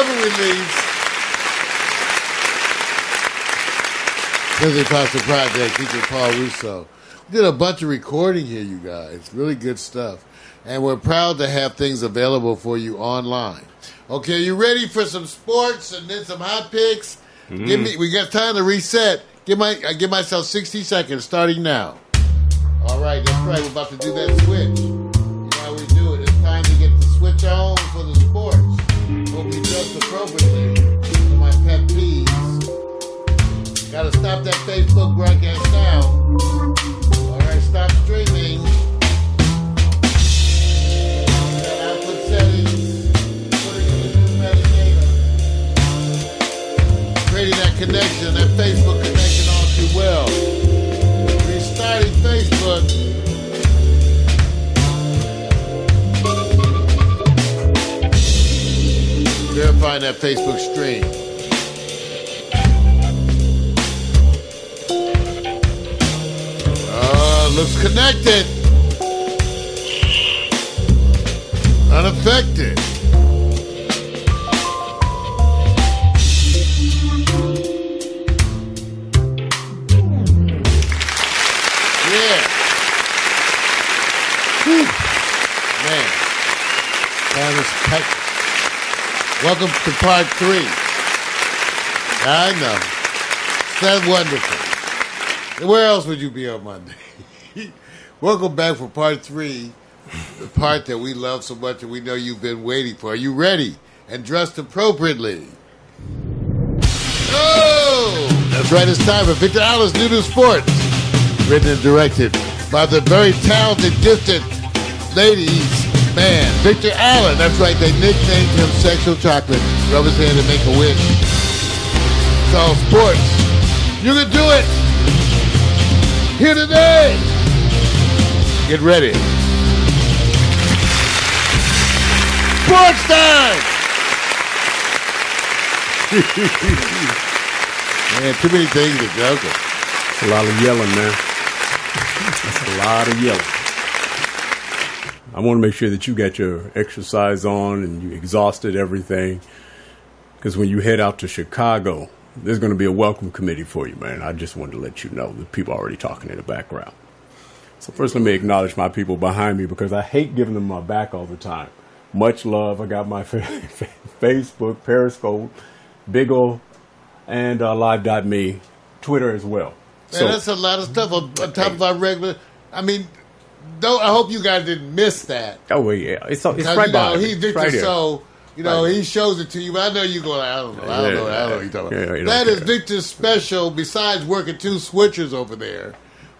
Never released. Disney Pasta Project featuring Paul Russo. We did a bunch of recording here, you guys. Really good stuff. And we're proud to have things available for you online. Okay, you ready for some sports and then some hot picks? Give me. We got time to reset. Give my. I give myself sixty seconds starting now. All right, that's right. We're about to do that switch. You know how we do it. It's time to get the switch on for the. Hope we dressed appropriately for my pet peeves. Gotta stop that Facebook broadcast now. All right, stop streaming. Creating that connection, that Facebook connection all too well. Verifying that Facebook stream. Uh, looks connected. Unaffected. Welcome to part three. I know. Is that wonderful? Where else would you be on Monday? (laughs) Welcome back for part three, the part that we love so much and we know you've been waiting for. Are you ready and dressed appropriately? Oh! That's right, it's time for Victor Allen's Nu New Sportz. Written and directed by the very talented, gifted ladies, man, Victor Allen. That's right, they nicknamed him Sexual Chocolate. Rub his hand and make a wish. So, sports. You can do it! Here today! Get ready. Sports time! (laughs) Man, too many things to juggle. A lot of yelling, man. That's a lot of yelling. I want to make sure that you got your exercise on and you exhausted everything. Because when you head out to Chicago, there's going to be a welcome committee for you, man. I just wanted to let you know the people are already talking in the background. So first, let me acknowledge my people behind me because I hate giving them my back all the time. Much love. I got my (laughs) Facebook, Periscope, Big O, and uh, Live.me, Twitter as well. Man, that's a lot of stuff on, on top of our regular. I mean, don't. I hope you guys didn't miss that. Oh well, yeah, it's it's right you know, behind he Victor right. So, you know, Right. he shows it to you. But I know you going. I don't know. I don't know. I don't know what you're talking Yeah, about. you that is. Victor's special. Besides working two switchers over there,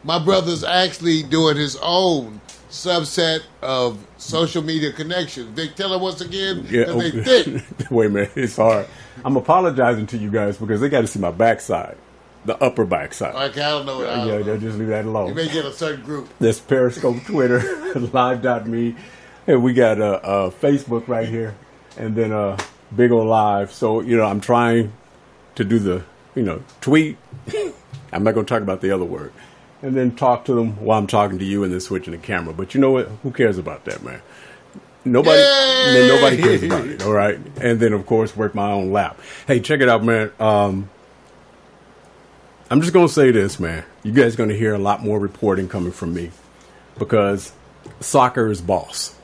my brother's actually doing his own subset of social media connections. Vic, tell once again. Yeah, 'cause they thick. (laughs) Wait a minute, it's hard. I'm apologizing to you guys because they got to see my backside, the upper backside. Okay, I don't know. What, I yeah, just leave that alone. You may get a certain group. That's Periscope, Twitter, (laughs) Live.me. And we got uh, uh, Facebook right here, and then uh, Big O Live. So you know, I'm trying to do the you know tweet. (coughs) I'm not going to talk about the other word, and then talk to them while I'm talking to you, and then switching the camera. But you know what? Who cares about that, man? Nobody, man, nobody cares about it. All right, and then of course work my own lap. Hey, check it out, man. Um, I'm just gonna say this, man. You guys are gonna hear a lot more reporting coming from me because soccer is boss.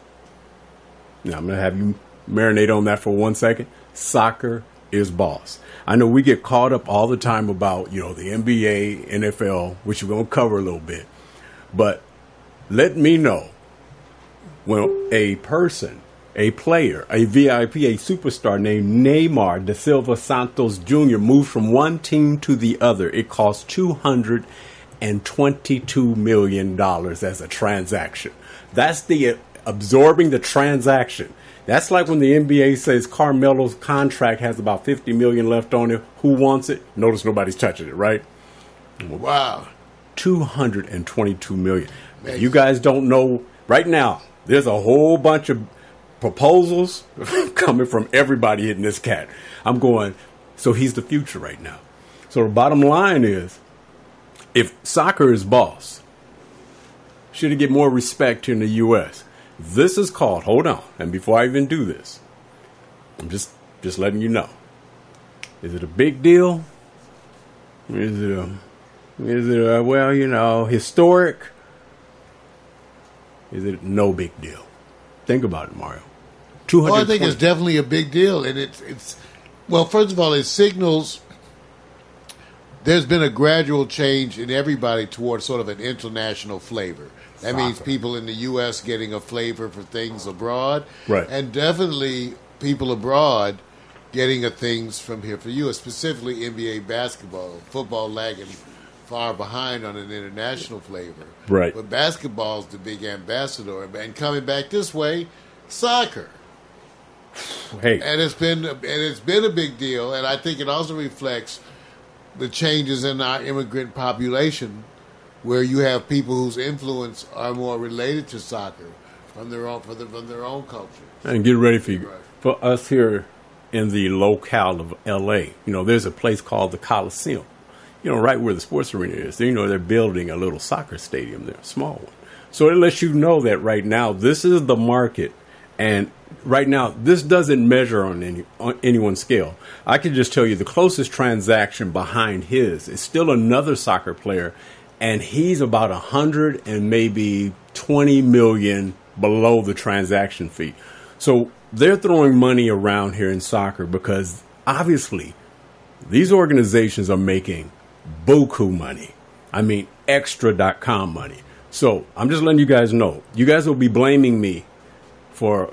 Now I'm gonna have you marinate on that for one second. Soccer is boss. I know we get caught up all the time about you know the NBA, NFL, which we're gonna cover a little bit, but let me know when a person, a player, a VIP, a superstar named Neymar da Silva Santos Jr. moved from one team to the other, it cost two hundred and twenty-two million dollars as a transaction. That's the absorbing the transaction. That's like when the NBA says Carmelo's contract has about fifty million left on it. Who wants it? Notice nobody's touching it, right? Wow. 222 million. Now, you guys don't know right now. There's a whole bunch of proposals (laughs) coming from everybody hitting this cat. I'm going, so he's the future right now. So the bottom line is if soccer is boss, should it get more respect here in the U.S. This is called. Hold on, and before I even do this, I'm just just letting you know. Is it a big deal? Is it a is it a, well, you know, historic? Is it no big deal? Think about it, Mario. Two Well, I think it's definitely a big deal, and it's it's well. First of all, it signals there's been a gradual change in everybody towards sort of an international flavor. That means people in the U.S. getting a flavor for things abroad, Right. And definitely people abroad getting a things from here for you, specifically NBA basketball, football lagging far behind on an international flavor, Right. But basketball's the big ambassador, and coming back this way, soccer hey, and it's been and it's been a big deal, and I think it also reflects the changes in our immigrant population, where you have people whose influence are more related to soccer from their own from, the, from their own culture. and get ready for you. Right. For us here in the locale of L.A., you know, there's a place called the Coliseum. You know, right where the sports arena is. You know, they're building a little soccer stadium there, a small one. So it lets you know that right now this is the market, and right now this doesn't measure on any on anyone's scale. I can just tell you the closest transaction behind his is still another soccer player, and he's about a hundred and maybe twenty million below the transaction fee. So they're throwing money around here in soccer because obviously these organizations are making buku money. I mean, extra.com money. So I'm just letting you guys know. You guys will be blaming me for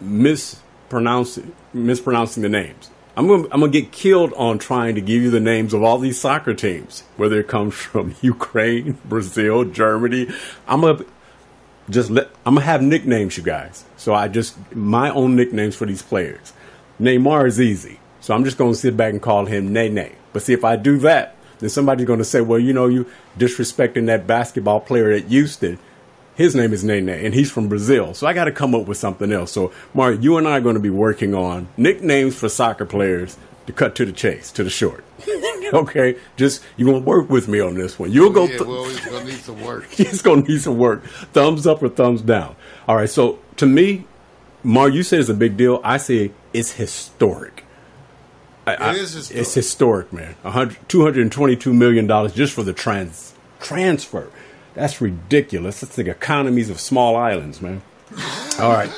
mispronouncing mispronouncing the names. I'm gonna I'm gonna get killed on trying to give you the names of all these soccer teams, whether it comes (laughs) from Ukraine, Brazil, Germany. I'm gonna just let I'm gonna have nicknames, you guys. So I just my own nicknames for these players. Neymar is easy, so I'm just gonna sit back and call him Nene. But see, if I do that, then somebody's gonna say, "Well, you know, you disrespecting that basketball player at Houston." His name is Nene, and he's from Brazil. So I got to come up with something else. So, Mario, you and I are going to be working on nicknames for soccer players to cut to the chase, to the short. (laughs) okay, just you're gonna work with me on this one. You'll go. yeah, th- well, it's gonna need some work. (laughs) He's gonna need some work. Thumbs up or thumbs down. All right. So to me, Mar, you say it's a big deal. I say it's historic. I, I- is historic. It's historic, man. $222 million just for the trans transfer. That's ridiculous. That's the economies of small islands, man. All right.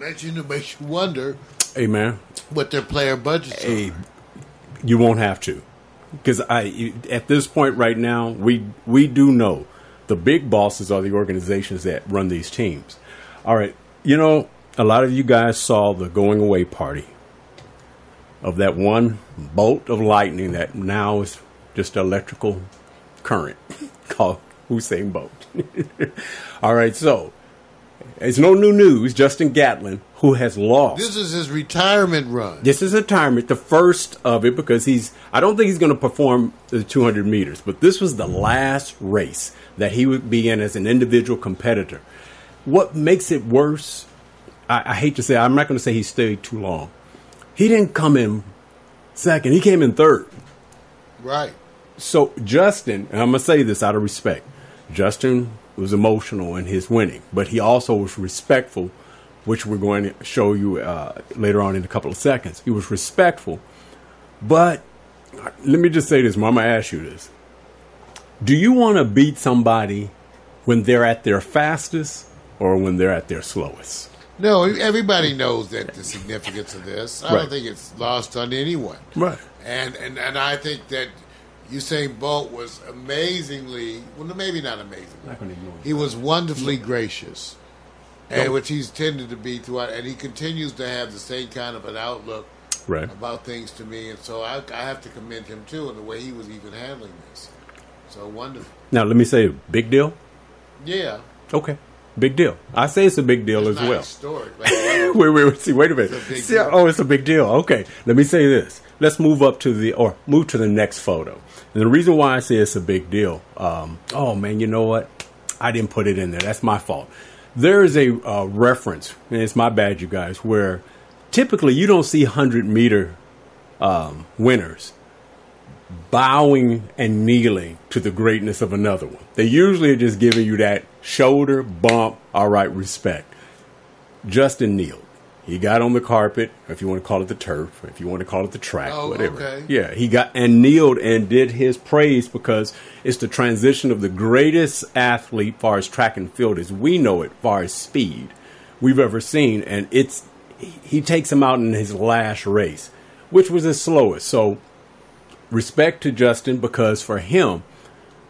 Makes you makes you wonder Hey, man. what their player budgets are. You won't have to, because I at this point right now we we do know the big bosses are the organizations that run these teams. All right, you know a lot of you guys saw the going away party of that one bolt of lightning that now is just electrical current (laughs) called Usain Bolt. (laughs) All right, so it's no new news. Justin Gatlin, who has lost This is his retirement run. this is retirement, the first of it, because he's. I don't think he's going to perform the 200 meters, but this was the last race that he would be in as an individual competitor. What makes it worse? I, I hate to say, I'm not going to say he stayed too long. He didn't come in second; he came in third. Right. So Justin, and I'm gonna say this out of respect, Justin was emotional in his winning, but he also was respectful, which we're going to show you uh, later on in a couple of seconds. He was respectful, but let me just say this, Mama. Ask you this: Do you want to beat somebody when they're at their fastest or when they're at their slowest? No, everybody knows that the significance of this. I Right. don't think it's lost on anyone. Right. And and and I think that Usain Bolt was amazingly well, maybe not amazing. He was wonderfully gracious, and which he's tended to be throughout. And he continues to have the same kind of an outlook Right. about things to me. And so I, I have to commend him too in the way he was even handling this. So wonderful. Now let me say, big deal. Yeah. Okay, big deal. I say it's a big deal It's as well. historic. Like, (laughs) wait, wait, wait. See, wait a minute. A See, oh, it's a big deal. Okay, let me say this. Let's move up to the or move to the next photo. And the reason why I say it's a big deal. Um, oh man, you know what? I didn't put it in there. That's my fault. There is a uh, reference, and it's my bad, you guys, where typically you don't see hundred meter um, winners bowing and kneeling to the greatness of another one. They usually are just giving you that shoulder bump, all right, respect. Justin kneeled. He got on the carpet, or if you want to call it the turf, if you want to call it the track, Oh, whatever. okay. Yeah, he got and kneeled and did his praise because it's the transition of the greatest athlete, far as track and field as we know it, far as speed we've ever seen, and it's he takes him out in his last race, which was his slowest. So respect to Justin because for him,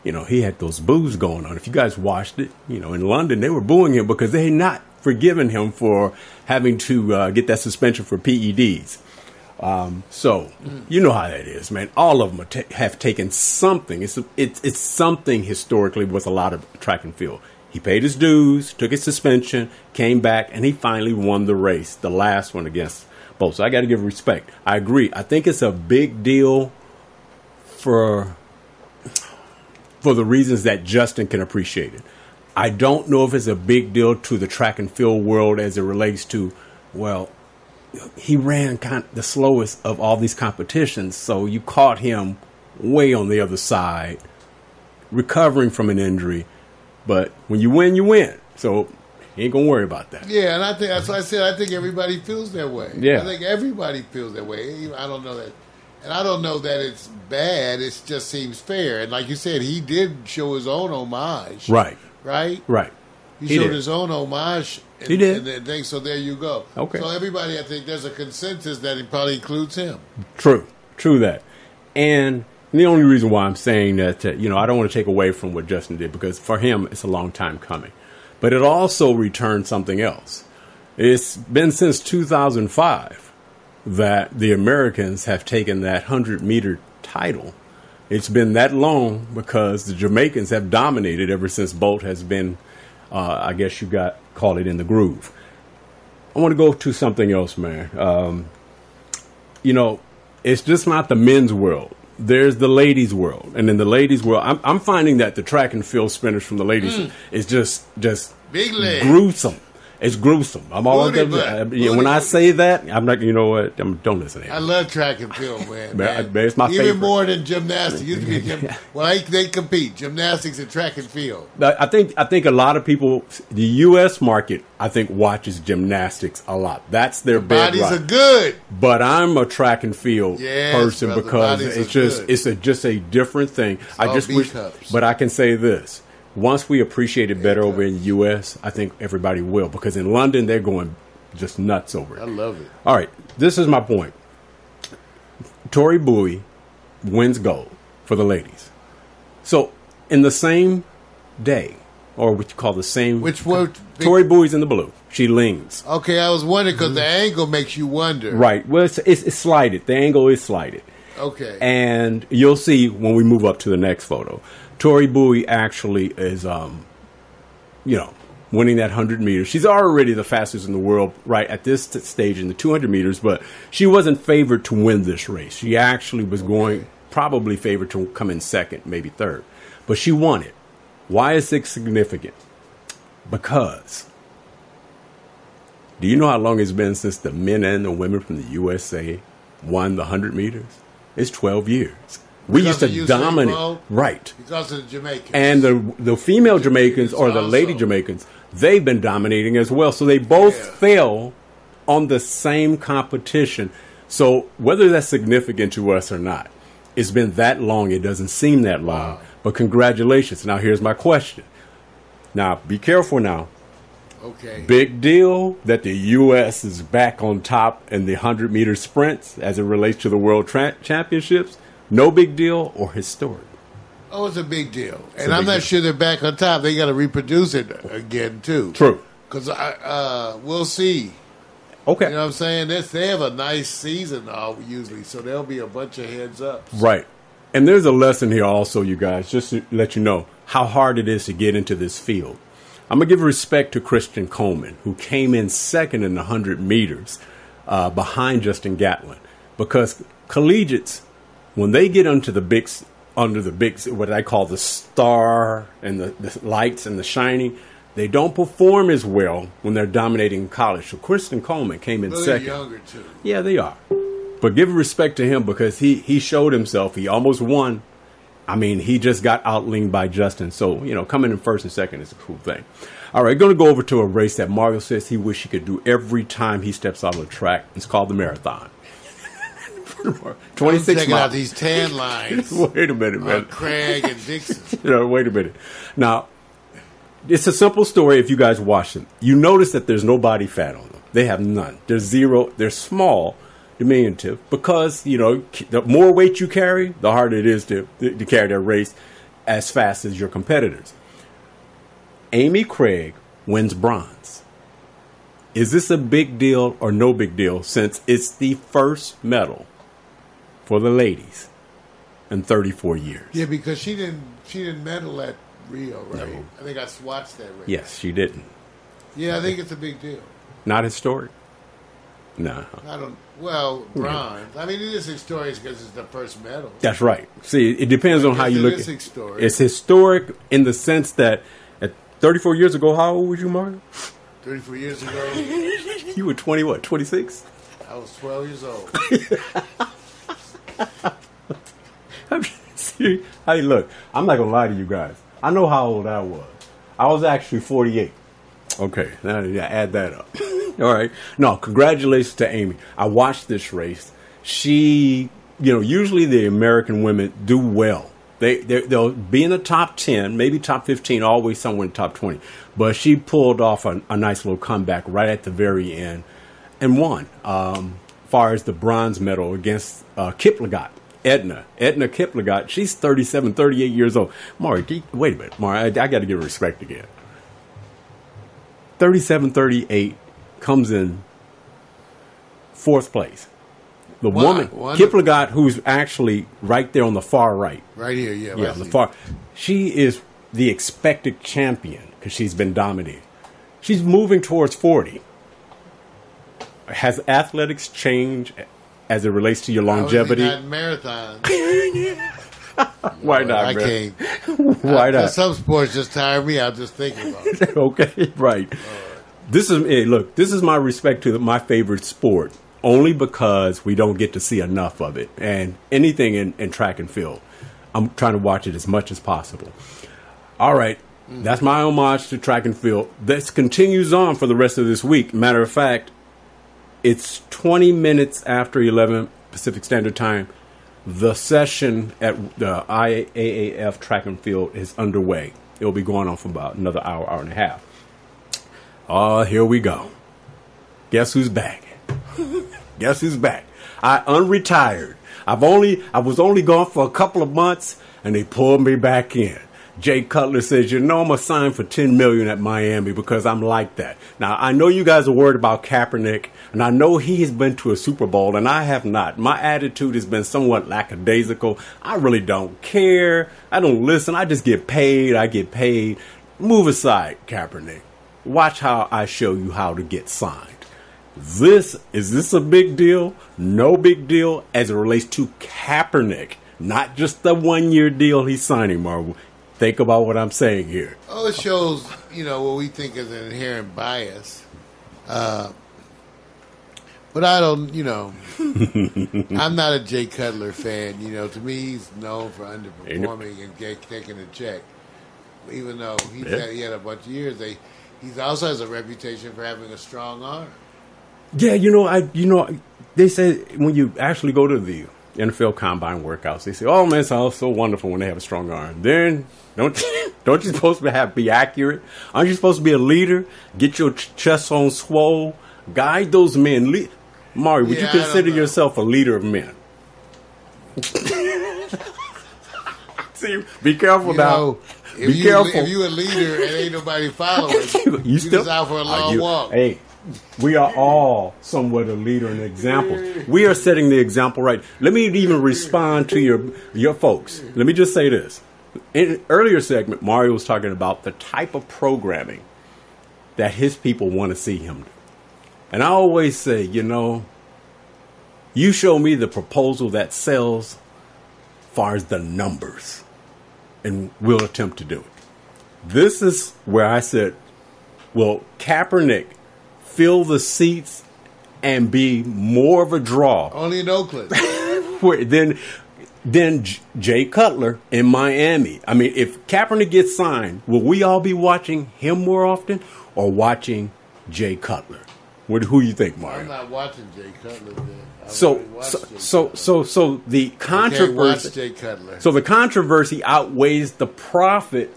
you know, he had those boos going on. If you guys watched it, you know, in London, they were booing him because they had not forgiven him for having to uh, get that suspension for PEDs. Um, so you know how that is, man. All of them ta- have taken something. It's, it's it's something historically with a lot of track and field. He paid his dues, took his suspension, came back, and he finally won the race, the last one against Bolt. So I got to give respect. I agree. I think it's a big deal for for the reasons that Justin can appreciate it. I don't know if it's a big deal to the track and field world as it relates to, well, he ran kind of the slowest of all these competitions, so you caught him way on the other side, recovering from an injury. But when you win, you win. So he ain't gonna worry about that. Yeah, and I think that's what I said I think everybody feels that way. Yeah. I think everybody feels that way. I don't know that, and I don't know that it's bad. It just seems fair. And like you said, he did show his own homage. Right, Right. right. He, He showed did. his own homage. And, He did. And thing, so there you go. Okay. So everybody, I think there's a consensus that it probably includes him. True, true that. And the only reason why I'm saying that, uh, you know, I don't want to take away from what Justin did because for him, it's a long time coming. But it also returned something else. It's been since 2005 that the Americans have taken that 100 meter title. It's been that long because the Jamaicans have dominated ever since Bolt has been, uh, I guess you got call it in the groove. I want to go to something else, man. Um, you know, it's just not the men's world. There's the ladies' world, and in the ladies' world, I'm, I'm finding that the track and field sprinters from the ladies is just just Big leg. gruesome. It's gruesome. I'm all Booty butt. yeah, Booty when I say that, I'm not. You know what? I'm, don't listen to him. I love track and field, man. (laughs) Man, man, it's my Even favorite. more than gymnastics. Used to be gym, (laughs) well, they, they compete gymnastics and track and field. I I think I think a lot of people, the U.S. market, I think watches gymnastics a lot. That's their Bodies bedrock. are good. But I'm a track and field Yes, person brother, because it's just good. it's a just a different thing. I just wish, cups. but I can say this: once we appreciate it better over in the U.S., I think everybody will because in London they're going just nuts over it. I love it. All right, this is my point. Tori Bowie wins gold for the ladies. So in the same day, or what you call the same, Which? Tori Bowie's in the blue. She leans. Okay, I was wondering because the angle makes you wonder. Right. Well, it's, it's, it's slighted. The angle is slighted. Okay. And you'll see when we move up to the next photo. Tori Bowie actually is, um, you know, winning that 100 meters. She's already the fastest in the world right at this t- stage in the 200 meters, but she wasn't favored to win this race. She actually was going, probably favored to come in second, maybe third. But she won it. Why is it significant? Because do you know how long it's been since the men and the women from the USA won the 100 meters? It's 12 years. We Because used to dominate. Right. Because of the Jamaicans. And the the female Jamaicans or the also. lady Jamaicans, they've been dominating as well. So they both Yeah. fell on the same competition. So whether that's significant to us or not, it's been that long. It doesn't seem that long. But congratulations. Now here's my question. Now be careful now. okay. Big deal that the U.S. is back on top in the 100 meter sprints as it relates to the World tra- Championships. No big deal or historic. Oh, it's a big deal, a and I'm not deal. sure they're back on top. They got to reproduce it again too. True. Because I uh, we'll see. Okay. You know what I'm saying? This, they have a nice season uh, usually, so there'll be a bunch of heads up. Right. And there's a lesson here also, you guys, just to let you know how hard it is to get into this field. I'm going to give respect to Christian Coleman, who came in second in the 100 meters uh, behind Justin Gatlin. Because collegiates, when they get onto the big, under the big, what I call the star and the, the lights and the shining, they don't perform as well when they're dominating college. So Christian Coleman came in Really second. younger too. Yeah, they are. But give respect to him because he he showed himself. He almost won. I mean, he just got outlinked by Justin. So you know, coming in first and second is a cool thing. All right, going to go over to a race that Mario says he wish he could do every time he steps out on the track. It's called the marathon. Twenty six Checking out miles. these tan lines. (laughs) Wait a minute, man. Craig and Dixon. (laughs) you know, wait a minute. Now, it's a simple story if you guys watch them. You notice that there's no body fat on them. They have none. They're zero. They're small, diminutive, because, you know, the more weight you carry, the harder it is to, to carry that race as fast as your competitors. Amy Craig wins bronze. Is this a big deal or no big deal since it's the first medal for the ladies in 34 years? Yeah, because she didn't she didn't medal at Rio, right? No. I think I watched that. Yes, she didn't. Yeah, I think it's a big deal. Not historic. No, I don't. Well, bronze. I mean, it is historic because it's the first medal. that's right. See, it depends on how you it look. at historic. It's historic in the sense that at 34 years ago, how old was you, Mario? Thirty-four years ago, (laughs) You were 20, what, 26? I was twelve years old. (laughs) (laughs) See, hey, look, I'm not gonna lie to you guys. I know how old I was. I was actually 48. Okay, now add that up. (laughs) All right. No, congratulations to Amy. I watched this race. She, you know, usually the American women do well. They they- they'll be in the top 10, maybe top 15, always somewhere in top 20. But she pulled off a, a nice little comeback right at the very end and won. Um, far as the bronze medal against uh, Kiplagat, Edna. Edna Kiplagat, she's 37, 38 years old. Ge- wait a minute. Maury, I, I got to give respect again. 37, 38 comes in fourth place. The Wow, woman, wonderful. Kiplagat, who's actually right there on the far right, Right here, yeah. yeah, the far. She is the expected champion because she's been dominating. She's moving towards 40. Has athletics changed as it relates to your How is he longevity? in marathon. Why (laughs) not, I man? can't. Why I- not? Some sports just tire me out just thinking about it. (laughs) okay, right. This is hey, look. This is my respect to my favorite sport, only because we don't get to see enough of it, and anything in, in track and field. I'm trying to watch it as much as possible. All right, mm. that's my homage to track and field. This continues on for the rest of this week. Matter of fact, it's 20 minutes after 11 Pacific Standard Time. The session at the IAAF track and field is underway. It will be going on for about another hour, hour and a half. Oh, here we go. Guess who's back? (laughs) Guess who's back? I unretired. I've only I was only gone for a couple of months and they pulled me back in. Jay Cutler says, you know, I'm a sign for 10 million at Miami because I'm like that. Now, I know you guys are worried about Kaepernick, and I know he has been to a Super Bowl, and I have not. My attitude has been somewhat lackadaisical. I really don't care. I don't listen. I just get paid. I get paid. Move aside, Kaepernick. Watch how I show you how to get signed. This is this a big deal? No big deal as it relates to Kaepernick, not just the one year deal he's signing, Marvel. Think about what I'm saying here. Oh, it shows, you know, what we think is an inherent bias. Uh, but I don't, you know, (laughs) I'm not a Jay Cutler fan. You know, to me, he's known for underperforming and get, taking a check. Even though he's Yeah. had, he had a bunch of years, they he also has a reputation for having a strong arm. Yeah, you know, I you know, they say when you actually go to the NFL combine workouts, they say, "Oh man, it's all so wonderful when they have a strong arm." Then don't (laughs) don't you supposed to have be accurate? Aren't you supposed to be a leader? Get your ch- chest on swole, guide those men. Le- Mari, would Yeah, you consider yourself a leader of men? (laughs) See, be careful You now. know, if be you careful. if you a leader and ain't nobody following, (laughs) you, you, still just out for a ah, long you- walk. Hey, we are all somewhat a leader and example. We are setting the example right. Let me even respond to your your folks. Let me just say this. In an earlier segment, Mario was talking about the type of programming that his people want to see him do. And I always say, you know, you show me the proposal that sells far as the numbers, and we'll attempt to do it. This is where I said, will Kaepernick fill the seats and be more of a draw Only in Oakland. (laughs) for- than J- Jay Cutler in Miami. I mean, if Kaepernick gets signed, will we all be watching him more often or watching Jay Cutler? What, who you think, Mario? I'm not watching Jay Cutler. So, so, Jay so, Cutler. so, so the I can't watch controversy. So the controversy outweighs the profit,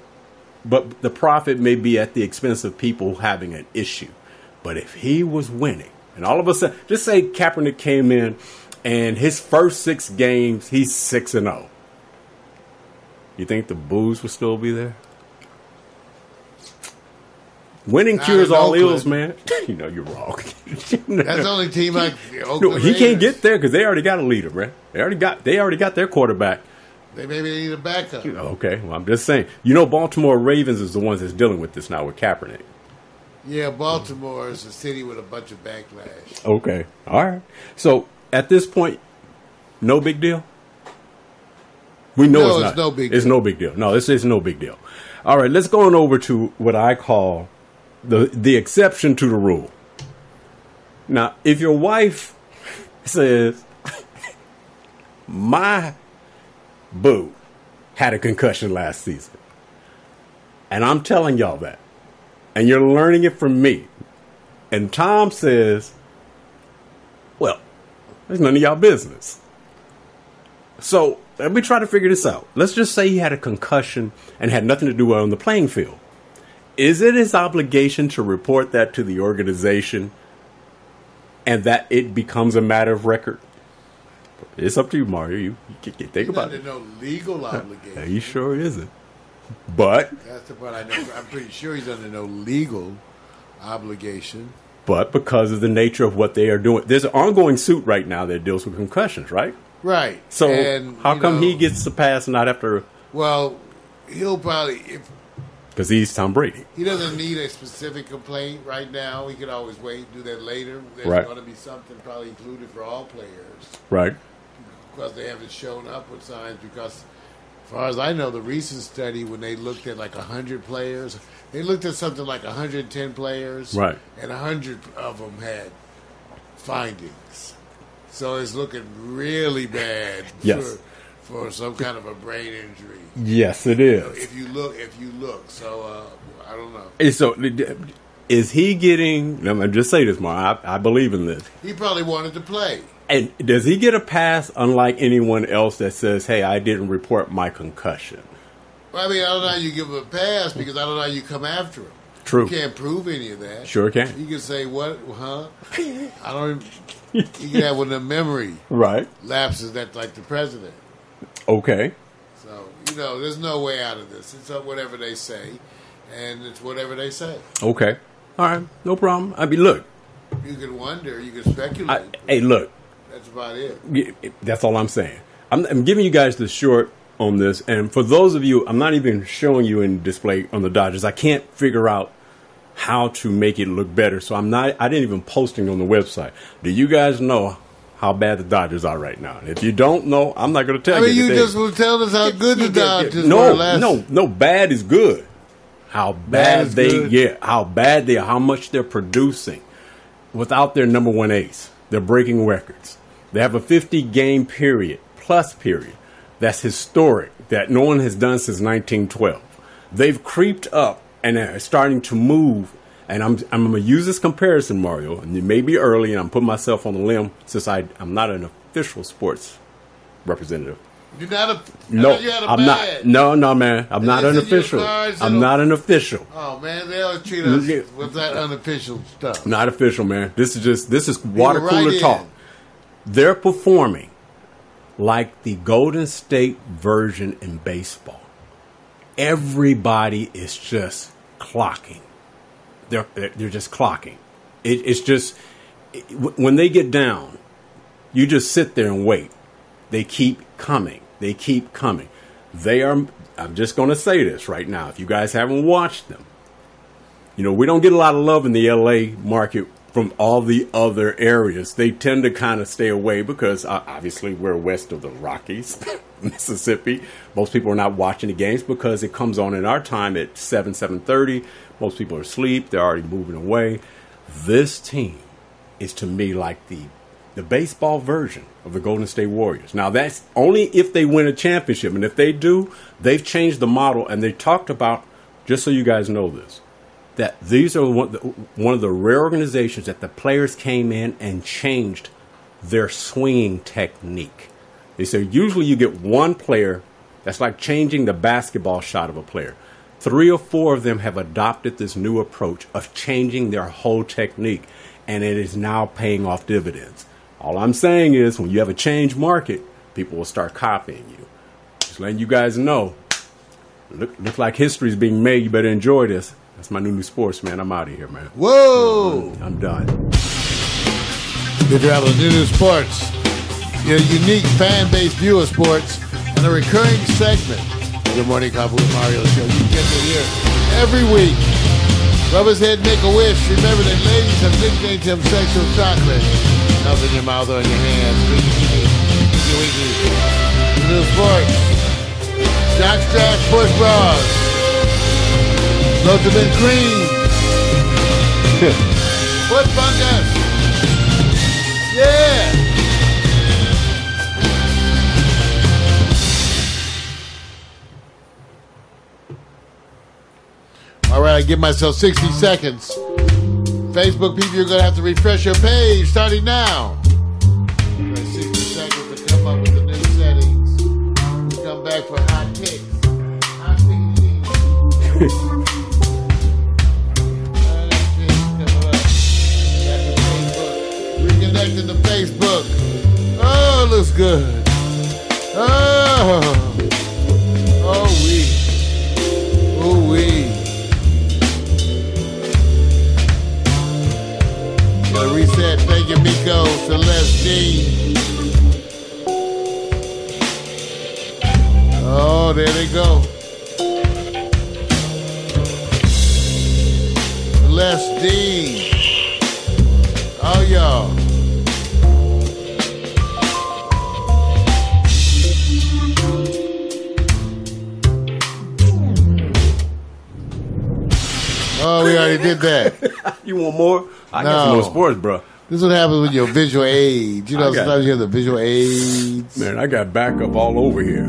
but the profit may be at the expense of people having an issue. But if he was winning, and all of a sudden, just say Kaepernick came in and his first six games, he's six and zero. You think the boos would still be there? Winning Not cures all Oakland. ills, man. (laughs) you know you're wrong. (laughs) That's the only team I. (laughs) No, he can't get there because they already got a leader, man. They already got they already got their quarterback. They maybe need a backup. Okay, well, I'm just saying. You know, Baltimore Ravens is the ones that's dealing with this now with Kaepernick. Yeah, Baltimore is a city with a bunch of backlash. Okay, all right. So at this point, no big deal. We know No, it's, it's no big It's no big deal. No, this is no big deal. All right, let's go on over to what I call the the exception to the rule. Now, if your wife (laughs) says, "My boo had a concussion last season," and I'm telling y'all that, and you're learning it from me, and Tom says, "Well, it's none of y'all business." So let me try to figure this out. Let's just say he had a concussion and had nothing to do on the playing field. Is it his obligation to report that to the organization and that it becomes a matter of record? It's up to you, Mario. You, you think He's about under it. no legal (laughs) obligation. He sure isn't. But That's the part I know. I'm pretty sure he's under no legal obligation. But because of the nature of what they are doing, there's an ongoing suit right now that deals with concussions, right? Right. So And, how come know, he gets the pass and not after? Well, he'll probably if Because he's Tom Brady. he doesn't need a specific complaint right now. He could always wait and do that later. There's Right. going to be something probably included for all players Right. because they haven't shown up with signs. Because, far as I know, the recent study when they looked at like hundred players, they looked at something like 110 players, Right. And hundred of them had findings. So it's looking really bad (laughs) Yes. for, for some kind of a brain injury. Yes, it is. If you look, if you look, so uh, I don't know. And so, is he getting? Let me just say this, Mark. I, I believe in this. He probably wanted to play. And does he get a pass, unlike anyone else that says, "Hey, I didn't report my concussion"? Well, I mean, I don't know how you give him a pass because I don't know how you come after him. True. You can't prove any of that. Sure can. You can say what, huh? (laughs) I don't. You can have of the memory Right. lapses that, like the president. Okay. So you know, there's no way out of this. It's whatever they say, and it's whatever they say. Okay. All right. No problem. I mean, look. You can wonder, you can speculate. I, hey, look. That's about it. That's all I'm saying. I'm, I'm giving you guys the short on this, and for those of you, I'm not even showing you in display on the Dodgers. I can't figure out how to make it look better, so I'm not. I didn't even posting on the website. Do you guys know how bad the Dodgers are right now? If you don't know, I'm not going to tell I mean, you. you today. just will tell us how good the Dodgers were no, last. no, no. Bad is good. How bad, is they good? yeah, how bad they are, how much they're producing without their number one ace. They're breaking records. They have a 50 game period plus period that's historic that no one has done since 1912. They've creeped up and are starting to move. And I'm I'm going to use this comparison, Mario. And it may be early, and I'm putting myself on the limb since I I'm not an official sports representative. You're not a. No, thought you had a I'm not. No, no, man. I'm not an official. I'm not an official. Oh man, they always treat us Yeah. with that unofficial stuff. Not official, man. This is just this is water right cooler in. talk. They're performing like the Golden State version in baseball. Everybody is just clocking. They're they're they're just clocking. It, it's just when they get down, you just sit there and wait. They keep coming. They keep coming. They are. I'm just going to say this right now. If you guys haven't watched them, you know we don't get a lot of love in the LA market from all the other areas. They tend to kind of stay away because uh, obviously we're west of the Rockies, (laughs) Mississippi. Most people are not watching the games because it comes on in our time at seven seven thirty. Most people are asleep. They're already moving away. This team is to me like the the baseball version of the Golden State Warriors. Now that's only if they win a championship, and if they do, they've changed the model and they talked about. Just so you guys know this, that these are one, of the rare organizations that the players came in and changed their swinging technique. They said usually you get one player that's like changing the basketball shot of a player. Three or four of them have adopted this new approach of changing their whole technique, and it is now paying off dividends. All I'm saying is when you have a change market, people will start copying you. Just letting you guys know. Look, look like history's being made. You better enjoy this. That's my new new sports, man. I'm out of here, man. Whoa! I'm done. Good travel, new new sports. Your unique fan based view of sports and a recurring segment of the Morning Coffee with Mario show. You get to hear every week. Rub his head, make a wish. Remember that ladies have nicknamed him sexual chocolate. Melt in your mouth or in your hand. Winky, winky. New sports. Jock straps, push bras. Loads cream. Foot fungus. Yeah. All right, I give myself 60 seconds. Facebook people, you're going to have to refresh your page starting now. Got 60 seconds to come up with the new settings. We come back for hot takes. Hot to Facebook. Oh, looks good. Oh, D. Oh, there they go. Celeste D. Oh, y'all. Oh, we already did that. (laughs) You want more? I got No. some more sports, bro. This is what happens with your visual aids. You know, got sometimes you have the visual aids. Man, I got backup all over here.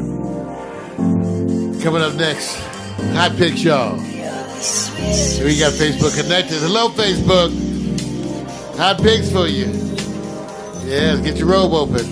Coming up next, hot picks, y'all. We got Facebook connected. Hello, Facebook. Hot picks for you. Yes, get your robe open.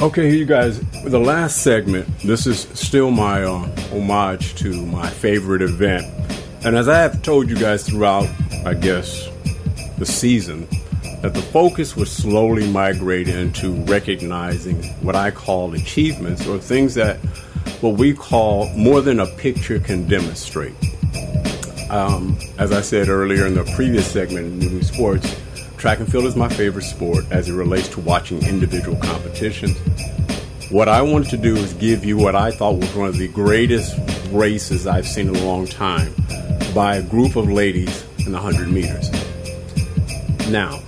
Okay, you guys, the last segment, this is still my uh, homage to my favorite event. And as I have told you guys throughout, I guess, the season, that the focus would slowly migrate into recognizing what I call achievements or things that what we call more than a picture can demonstrate. Um, as I said earlier in the previous segment in New Sports, track and field is my favorite sport as it relates to watching individual competitions. What I wanted to do is give you what I thought was one of the greatest races I've seen in a long time by a group of ladies in the 100 meters. Now,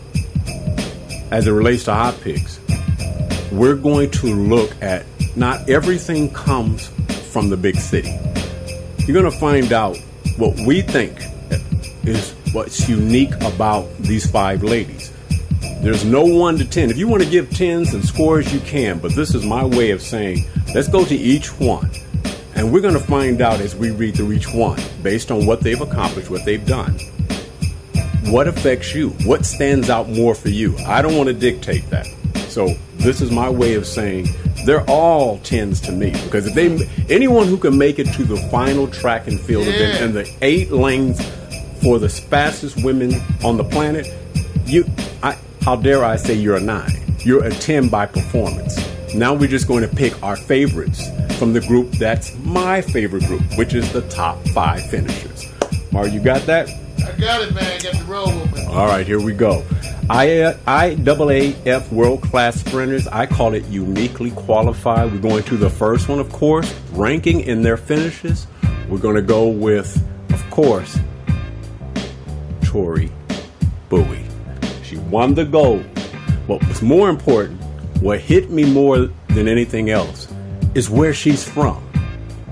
as it relates to HOtt PiXX, we're going to look at not everything comes from the big city. You're going to find out what we think is what's unique about these five ladies. There's no one to ten. If you want to give tens and scores, you can, but this is my way of saying let's go to each one. And we're going to find out as we read through each one, based on what they've accomplished, what they've done. What affects you? What stands out more for you? I don't want to dictate that. So this is my way of saying they're all tens to me because if they anyone who can make it to the final track and field event Yeah. and the eight lanes for the fastest women on the planet, you, I, how dare I say you're a nine? You're a ten by performance. Now we're just going to pick our favorites from the group that's my favorite group, which is the top five finishers. Mar, you got that? I got it, man. Got the roll with me. All right, here we go. I IAAF World Class Sprinters. I call it uniquely qualified. We're going to the first one, of course, ranking in their finishes. We're going to go with, of course, Tori Bowie. She won the gold. What was more important, what hit me more than anything else, is where she's from.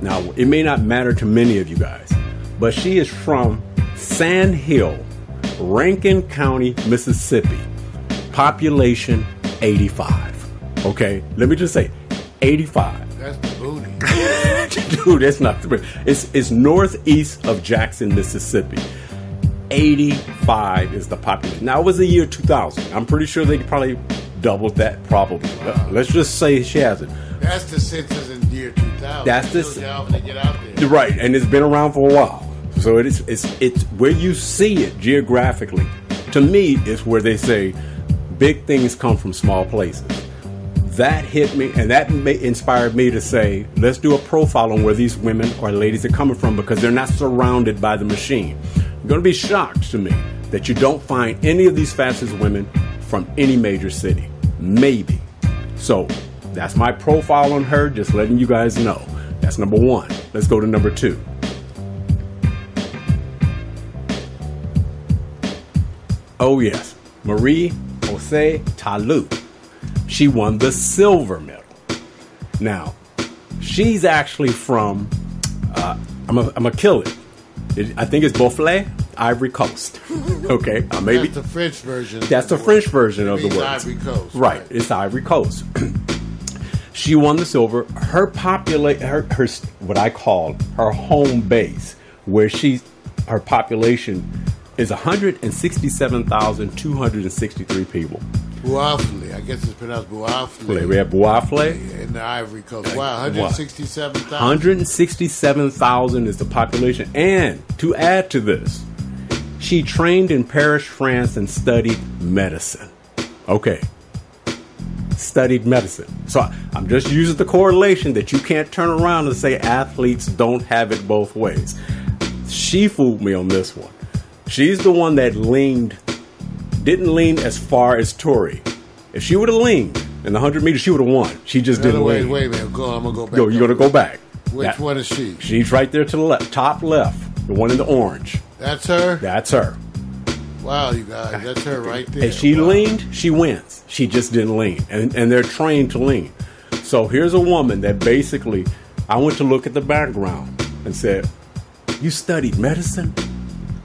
Now, it may not matter to many of you guys, but she is from Sand Hill, Rankin County, Mississippi. Population 85. Okay, let me just say 85. That's the booty. (laughs) Dude, that's not the it's it's northeast of Jackson, Mississippi. 85 is the population. Now it was the year 2000. I'm pretty sure they probably doubled that probably. But uh-huh. Let's just say she hasn't. That's the census in year 2000. That's the- Shows you how they get out there. Right, and it's been around for a while. So it is it's it's where you see it geographically. To me, it's where they say big things come from small places. That hit me, and that inspired me to say, let's do a profile on where these women or ladies are coming from because they're not surrounded by the machine. Going to be shocked to me that you don't find any of these fastest women from any major city. Maybe. So that's my profile on her, just letting you guys know. That's number one. Let's go to number two. Oh, yes. Marie Jose Ta Lou. She won the silver medal. Now, she's actually from, uh, I'm going to kill it. It. I think it's Beaufort, Ivory Coast. (laughs) okay, uh, maybe. That's the French version. That's the word. French version It of the word. Ivory Coast. Right. It's Ivory Coast. (clears throat) she won the silver. Her populate her, her what I call her home base, where she her population is 167,263 people. Bouafle. I guess it's pronounced Bouafle. We have Boafle. In the Ivory Coast. Wow, 167,000. 167,000 is the population. And to add to this, she trained in Paris, France, and studied medicine. Okay. Studied medicine. So I'm just using the correlation that you can't turn around and say athletes don't have it both ways. She fooled me on this one. She's the one that leaned, didn't lean as far as Tori. If she would have leaned in the 100 meters, she would have won. She just No, didn't wait, lean. wait. Go, I'm going to go back. Yo, you're gonna go back. Which That- one is she? She's right there to the left, top left, the one in the orange. That's her? That's her. Wow, you guys. That's her right there. And she Wow. leaned, she wins. She just didn't lean, and and they're trained to lean. So here's a woman that basically, I went to look at the background and said, "You studied medicine."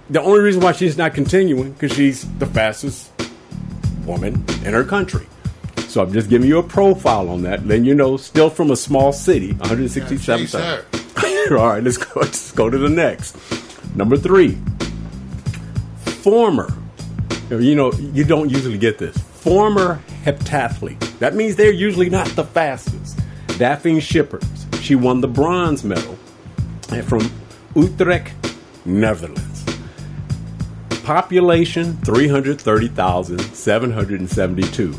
The only reason why she's not continuing because she's the fastest woman in her country. So I'm just giving you a profile on that, letting you know, still from a small city, 167. Chase her. (laughs) All right, let's go. (laughs) Let's go to the next. Number three. Former. You know, you don't usually get this. Former heptathlete. That means they're usually not the fastest. Dafne Schippers, she won the bronze medal and from Utrecht, Netherlands. Population 330,772.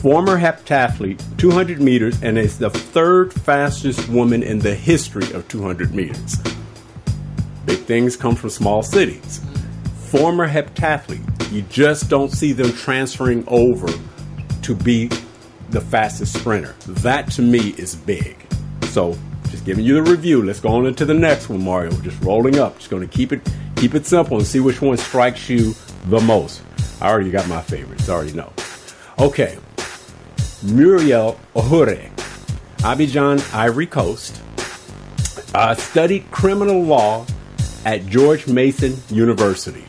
Former heptathlete, 200 meters, and is the third fastest woman in the history of 200 meters. Big things come from small cities. Former heptathlete, you just don't see them transferring over to be the fastest sprinter. That to me is big. So, just giving you the review. Let's go on into the next one, Mario. Just rolling up. Just going to keep it keep it simple and see which one strikes you the most. I already got my favorites. I already know. Okay, Murielle Ahouré, Abidjan, Ivory Coast. Uh, studied criminal law at George Mason University.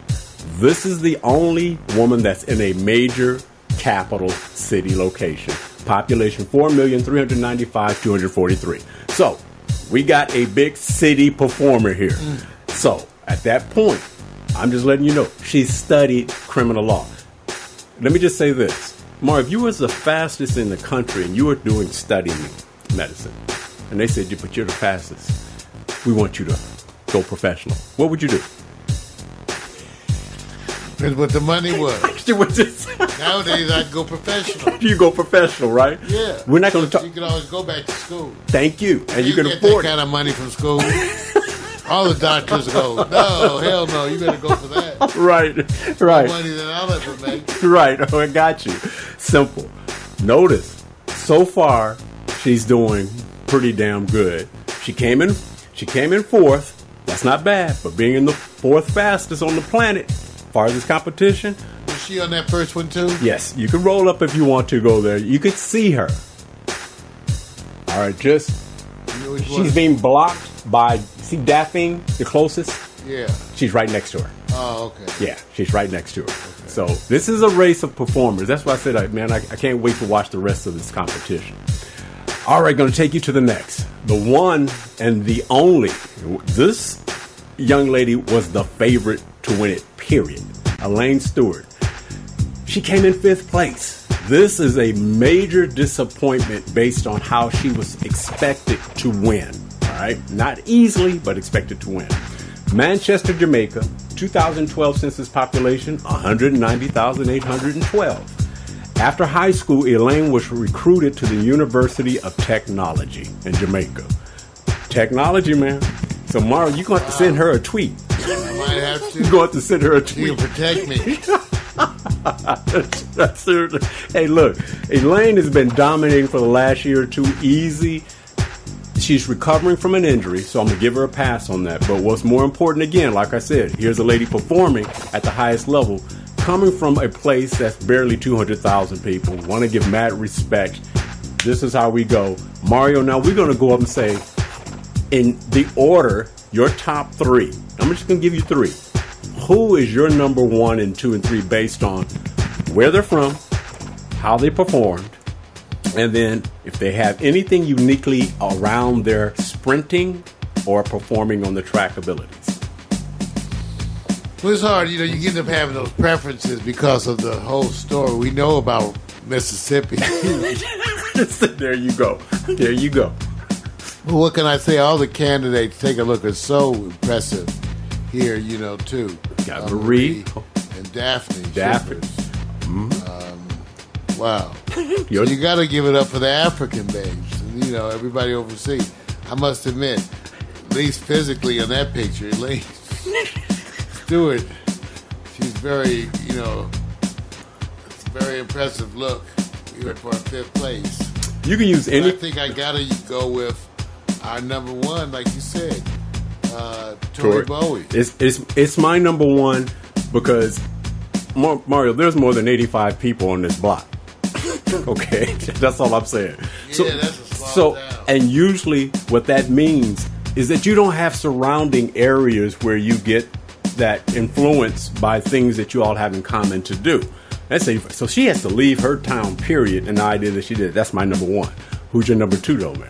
This is the only woman that's in a major capital city location. Population 4,395,243. So, we got a big city performer here. Mm. So, at that point, I'm just letting you know, she studied criminal law. Let me just say this. Mar, if you was the fastest in the country and you were doing studying medicine, and they said, but you're the fastest, we want you to go professional. What would you do? Depends what the money was. You Nowadays, I'd go professional. (laughs) you go professional, right? Yeah. We're not going to talk. You can always go back to school. Thank you. And you, can get afford that kind of money from school. (laughs) All the doctors go, no, hell no, you better go for that. (laughs) Right, More right. money than I'll ever make. right. Oh, I got you. Simple. Notice, so far, she's doing pretty damn good. She came in. She came in fourth. That's not bad, but being in the fourth fastest on the planet, far as this competition, Was she on that first one too? yes, you can roll up if you want to go there. You could see her. All right, just You know she's being blocked by. See Dafne, the closest. Yeah. She's right next to her. Oh, okay. Yeah, she's right next to her. So this is a race of performers. That's why I said, man, I, I can't wait to watch the rest of this competition. All right, going to take you to the next. The one and the only. This young lady was the favorite to win it, period. Elaine Stewart. She came in fifth place. This is a major disappointment based on how she was expected to win. All right, not easily, but expected to win. Manchester, Jamaica, 2012 census population 190,812. After high school, Elaine was recruited to the University of Technology in Jamaica. Technology, man. So, Mara, you're going to have to send her a tweet. I might have You're going to have to send her a tweet. can protect me. (laughs) Hey, look, Elaine has been dominating for the last year or two. Easy. She's recovering from an injury, so I'm gonna give her a pass on that. But what's more important, again, like I said, here's a lady performing at the highest level, coming from a place that's barely 200,000 people. Want to give mad respect. This is how we go, Mario. Now we're gonna go up and say, in the order, your top three. I'm just gonna give you three. Who is your number one and two and three based on where they're from, how they performed, and then if they have anything uniquely around their sprinting or performing on the track abilities. Well, it's hard, you know. You end up having those preferences because of the whole story we know about Mississippi. (laughs) there you go. There you go. Well, what can I say? All the candidates, take a look, are so impressive here, you know, too. Got Marie. and Dafne. Dafne. Schippers. Um, wow. (laughs) Your- you got to give it up for the African babes, and, you know, everybody overseas. I must admit, at least physically in that picture, Elaine (laughs) Stewart, she's very, you know, it's a very impressive look here for a fifth place. You can use But I think I gotta go with our number one, like you said, uh, Tori Bowie. It's it's it's my number one because Mar- Mario, there's more than 85 people on this block. (laughs) okay, (laughs) that's all I'm saying. Yeah, that's a small so town. and usually what that means is that you don't have surrounding areas where you get that influence by things that you all have in common to do. That's a, so she has to leave her town. Period. And the idea that she did. That's my number one. Who's your number two though, man?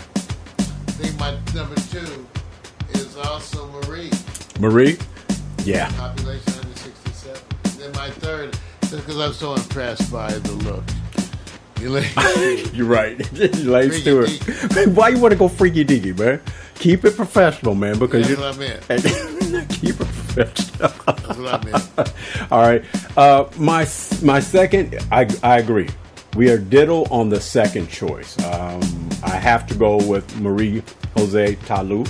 Marie. Yeah. population 167. And then my third, because I'm so impressed by the look. (laughs) You're right. (laughs) Elaine Stewart. (laughs) Man, why you want to go freaky deaky, man? Keep it professional, man, because That's you what I meant. keep it professional. That's what I meant. All right. Uh, my my second, I I agree. We are diddle on the second choice. Um, I have to go with Marie Jose Ta Lou.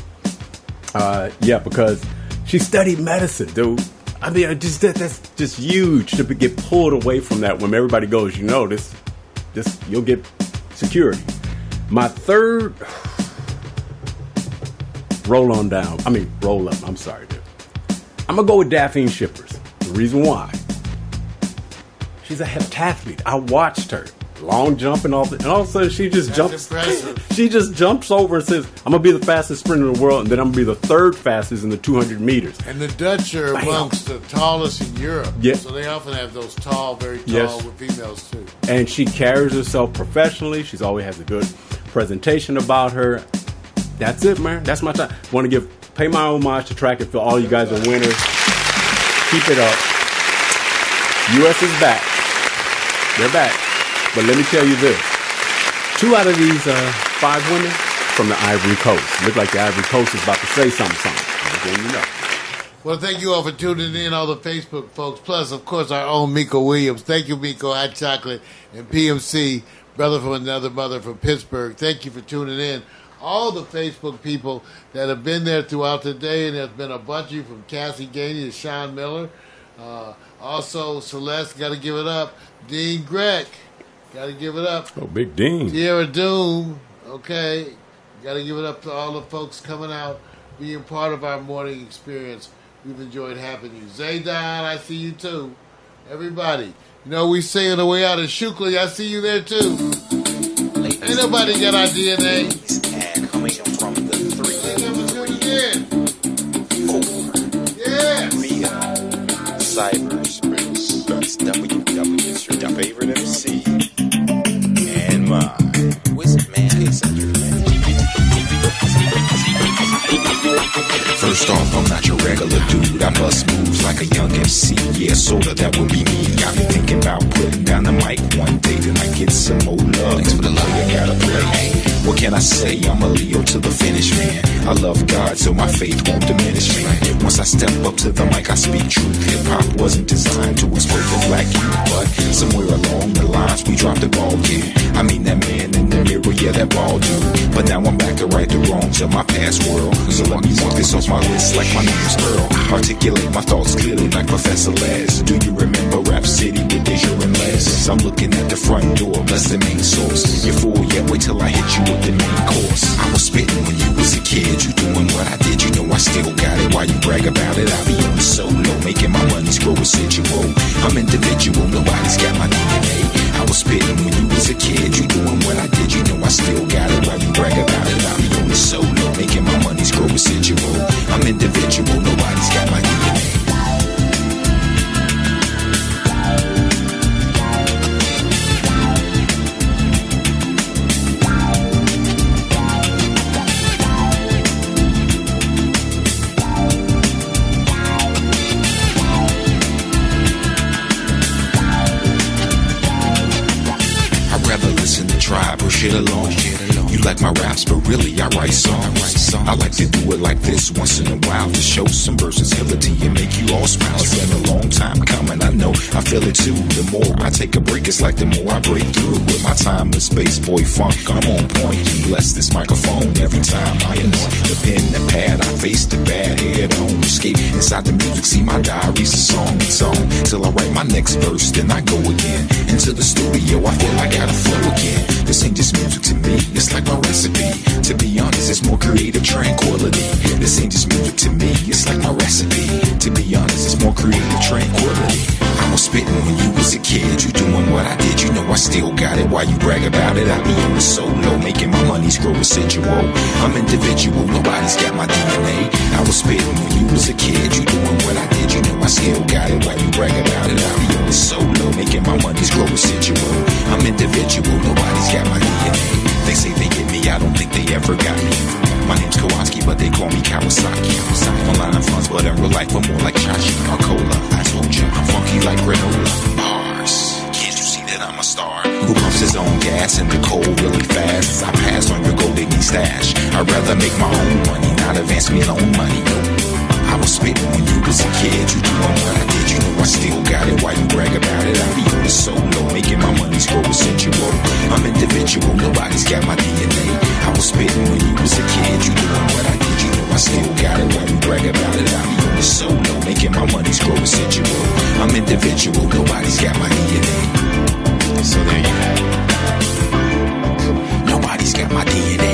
Uh, yeah, because she studied medicine, dude. I mean, I just that, that's just huge to get pulled away from that when everybody goes. You know, this, this you'll get security. My third, (sighs) roll on down. I mean, roll up. I'm sorry, dude. I'm gonna go with Dafne Schippers. The reason why, she's a heptathlete. I watched her long jumping off, that, and all of a sudden she just That's jumps. impressive. (laughs) She just jumps over and says, "I'm gonna be the fastest sprinter in the world, and then I'm gonna be the third fastest in the 200 meters." And the Dutch are Bam. amongst the tallest in Europe. Yeah. So they often have those tall, very tall Yes. with females too. and she carries herself professionally. She's always has a good presentation about her. That's it, man. That's my time. Want to give pay my homage to track and field. All you guys are winners. Keep it up. U.S. is back. They're back. But let me tell you this: two out of these uh, five women from the Ivory Coast. Look like the Ivory Coast is about to say something. Something. I'm just letting you know. Well, thank you all for tuning in, all the Facebook folks. Plus, of course, our own Miko Williams. Thank you, Miko Hot Chocolate and PMC, brother from another mother from Pittsburgh. Thank you for tuning in. All the Facebook people that have been there throughout the day, and there's been a bunch of you from Cassie Gainey to Sean Miller. Uh, also, Celeste, got to give it up. Dean Gregg, got to give it up. Oh, Big Dean. Sierra Doom, okay. Got to give it up to all the folks coming out, being part of our morning experience. We've enjoyed having you. Zaydon, I see you too. Everybody. You know, we say on the way out of Shukley, I see you there too. Ain't nobody got our DNA. And coming from the three, Thank you for tuning in. four, Yeah. we cyberspace. That's WW, your favorite MC. And mine. Wizard man. First off, I'm not your regular dude. I bust moves like a young MC. Yeah, sorta, that would be me. I be thinking about putting down the mic one day, then I get some more love. Thanks for the love you gotta play. Hey, what can I say? I'm a Leo to the finish, man. I love God, so my faith won't diminish, man. Once I step up to the mic, I speak truth. Hip hop wasn't designed to exploit the black youth, but somewhere along the lines we dropped the ball, yeah. I mean that man in the mirror, yeah, that ball dude. But now I'm back to right the wrongs of my past world. So let me walk this off my list like my name's Earl. Articulate my thoughts clearly like Professor Les. Do you remember Rap City with Deja and Les? I'm looking at the front door, that's the main source. You fool, yeah, wait till I hit you with the main course. I was spitting when you was a kid, you doing what I did, you know I still got it. Why you brag about it? I be on solo, making my money's grow residual. I'm individual, nobody's got my DNA. I was spitting when you was a kid, you doing what I did, you know I still got it. Why you brag about it? I be on the solo, making my money's grow residual. I'm individual, nobody's got my DNA. Like this once in a while to show some versatility and make you all smile. Feel it too. The more I take a break, it's like the more I break through. With my time and space, boy funk, I'm on point. You bless this microphone every time I anoint the pen, the pad. I face the bad head on. Escape inside the music, see my diary's a song. It's on till I write my next verse, then I go again into the studio. I feel I gotta flow again. This ain't just music to me, it's like my recipe. To be honest, it's more creative tranquility. This ain't just music to me, it's like my recipe. To be honest, it's more creative tranquility. I was spitting when you was a kid, you doing what I did, you know I still got it. Why you brag about it? I be on the solo, making my money's grow residual. I'm individual, nobody's got my DNA. I was spitting when you was a kid, you doing what I did, you know I still got it. Why you brag about it? I be on the solo, making my money's grow residual. I'm individual, nobody's got my DNA. They say they get me, I don't think they ever got me. My name's Kowalski, but they call me Kawasaki. Online I'm funds, but in real life I'm more like Chachi or Cola. I told you, I'm funky like granola. Bars, can't you see that I'm a star? Who pumps his own gas in the cold really fast? As I pass on your gold digging stash. I'd rather make my own money, not advance me loan money. I was spitting when you was a kid, you doing what I did, you know I still got it. Why you brag about it? I be on the solo, making my money grow residual. I'm individual, nobody's got my DNA. I was spitting when you was a kid. You doing what I did, you know I still got it. Why you brag about it? I be on the solo, making my money grow residual. I'm individual, nobody's got my DNA. So there you have it. Nobody's got my DNA.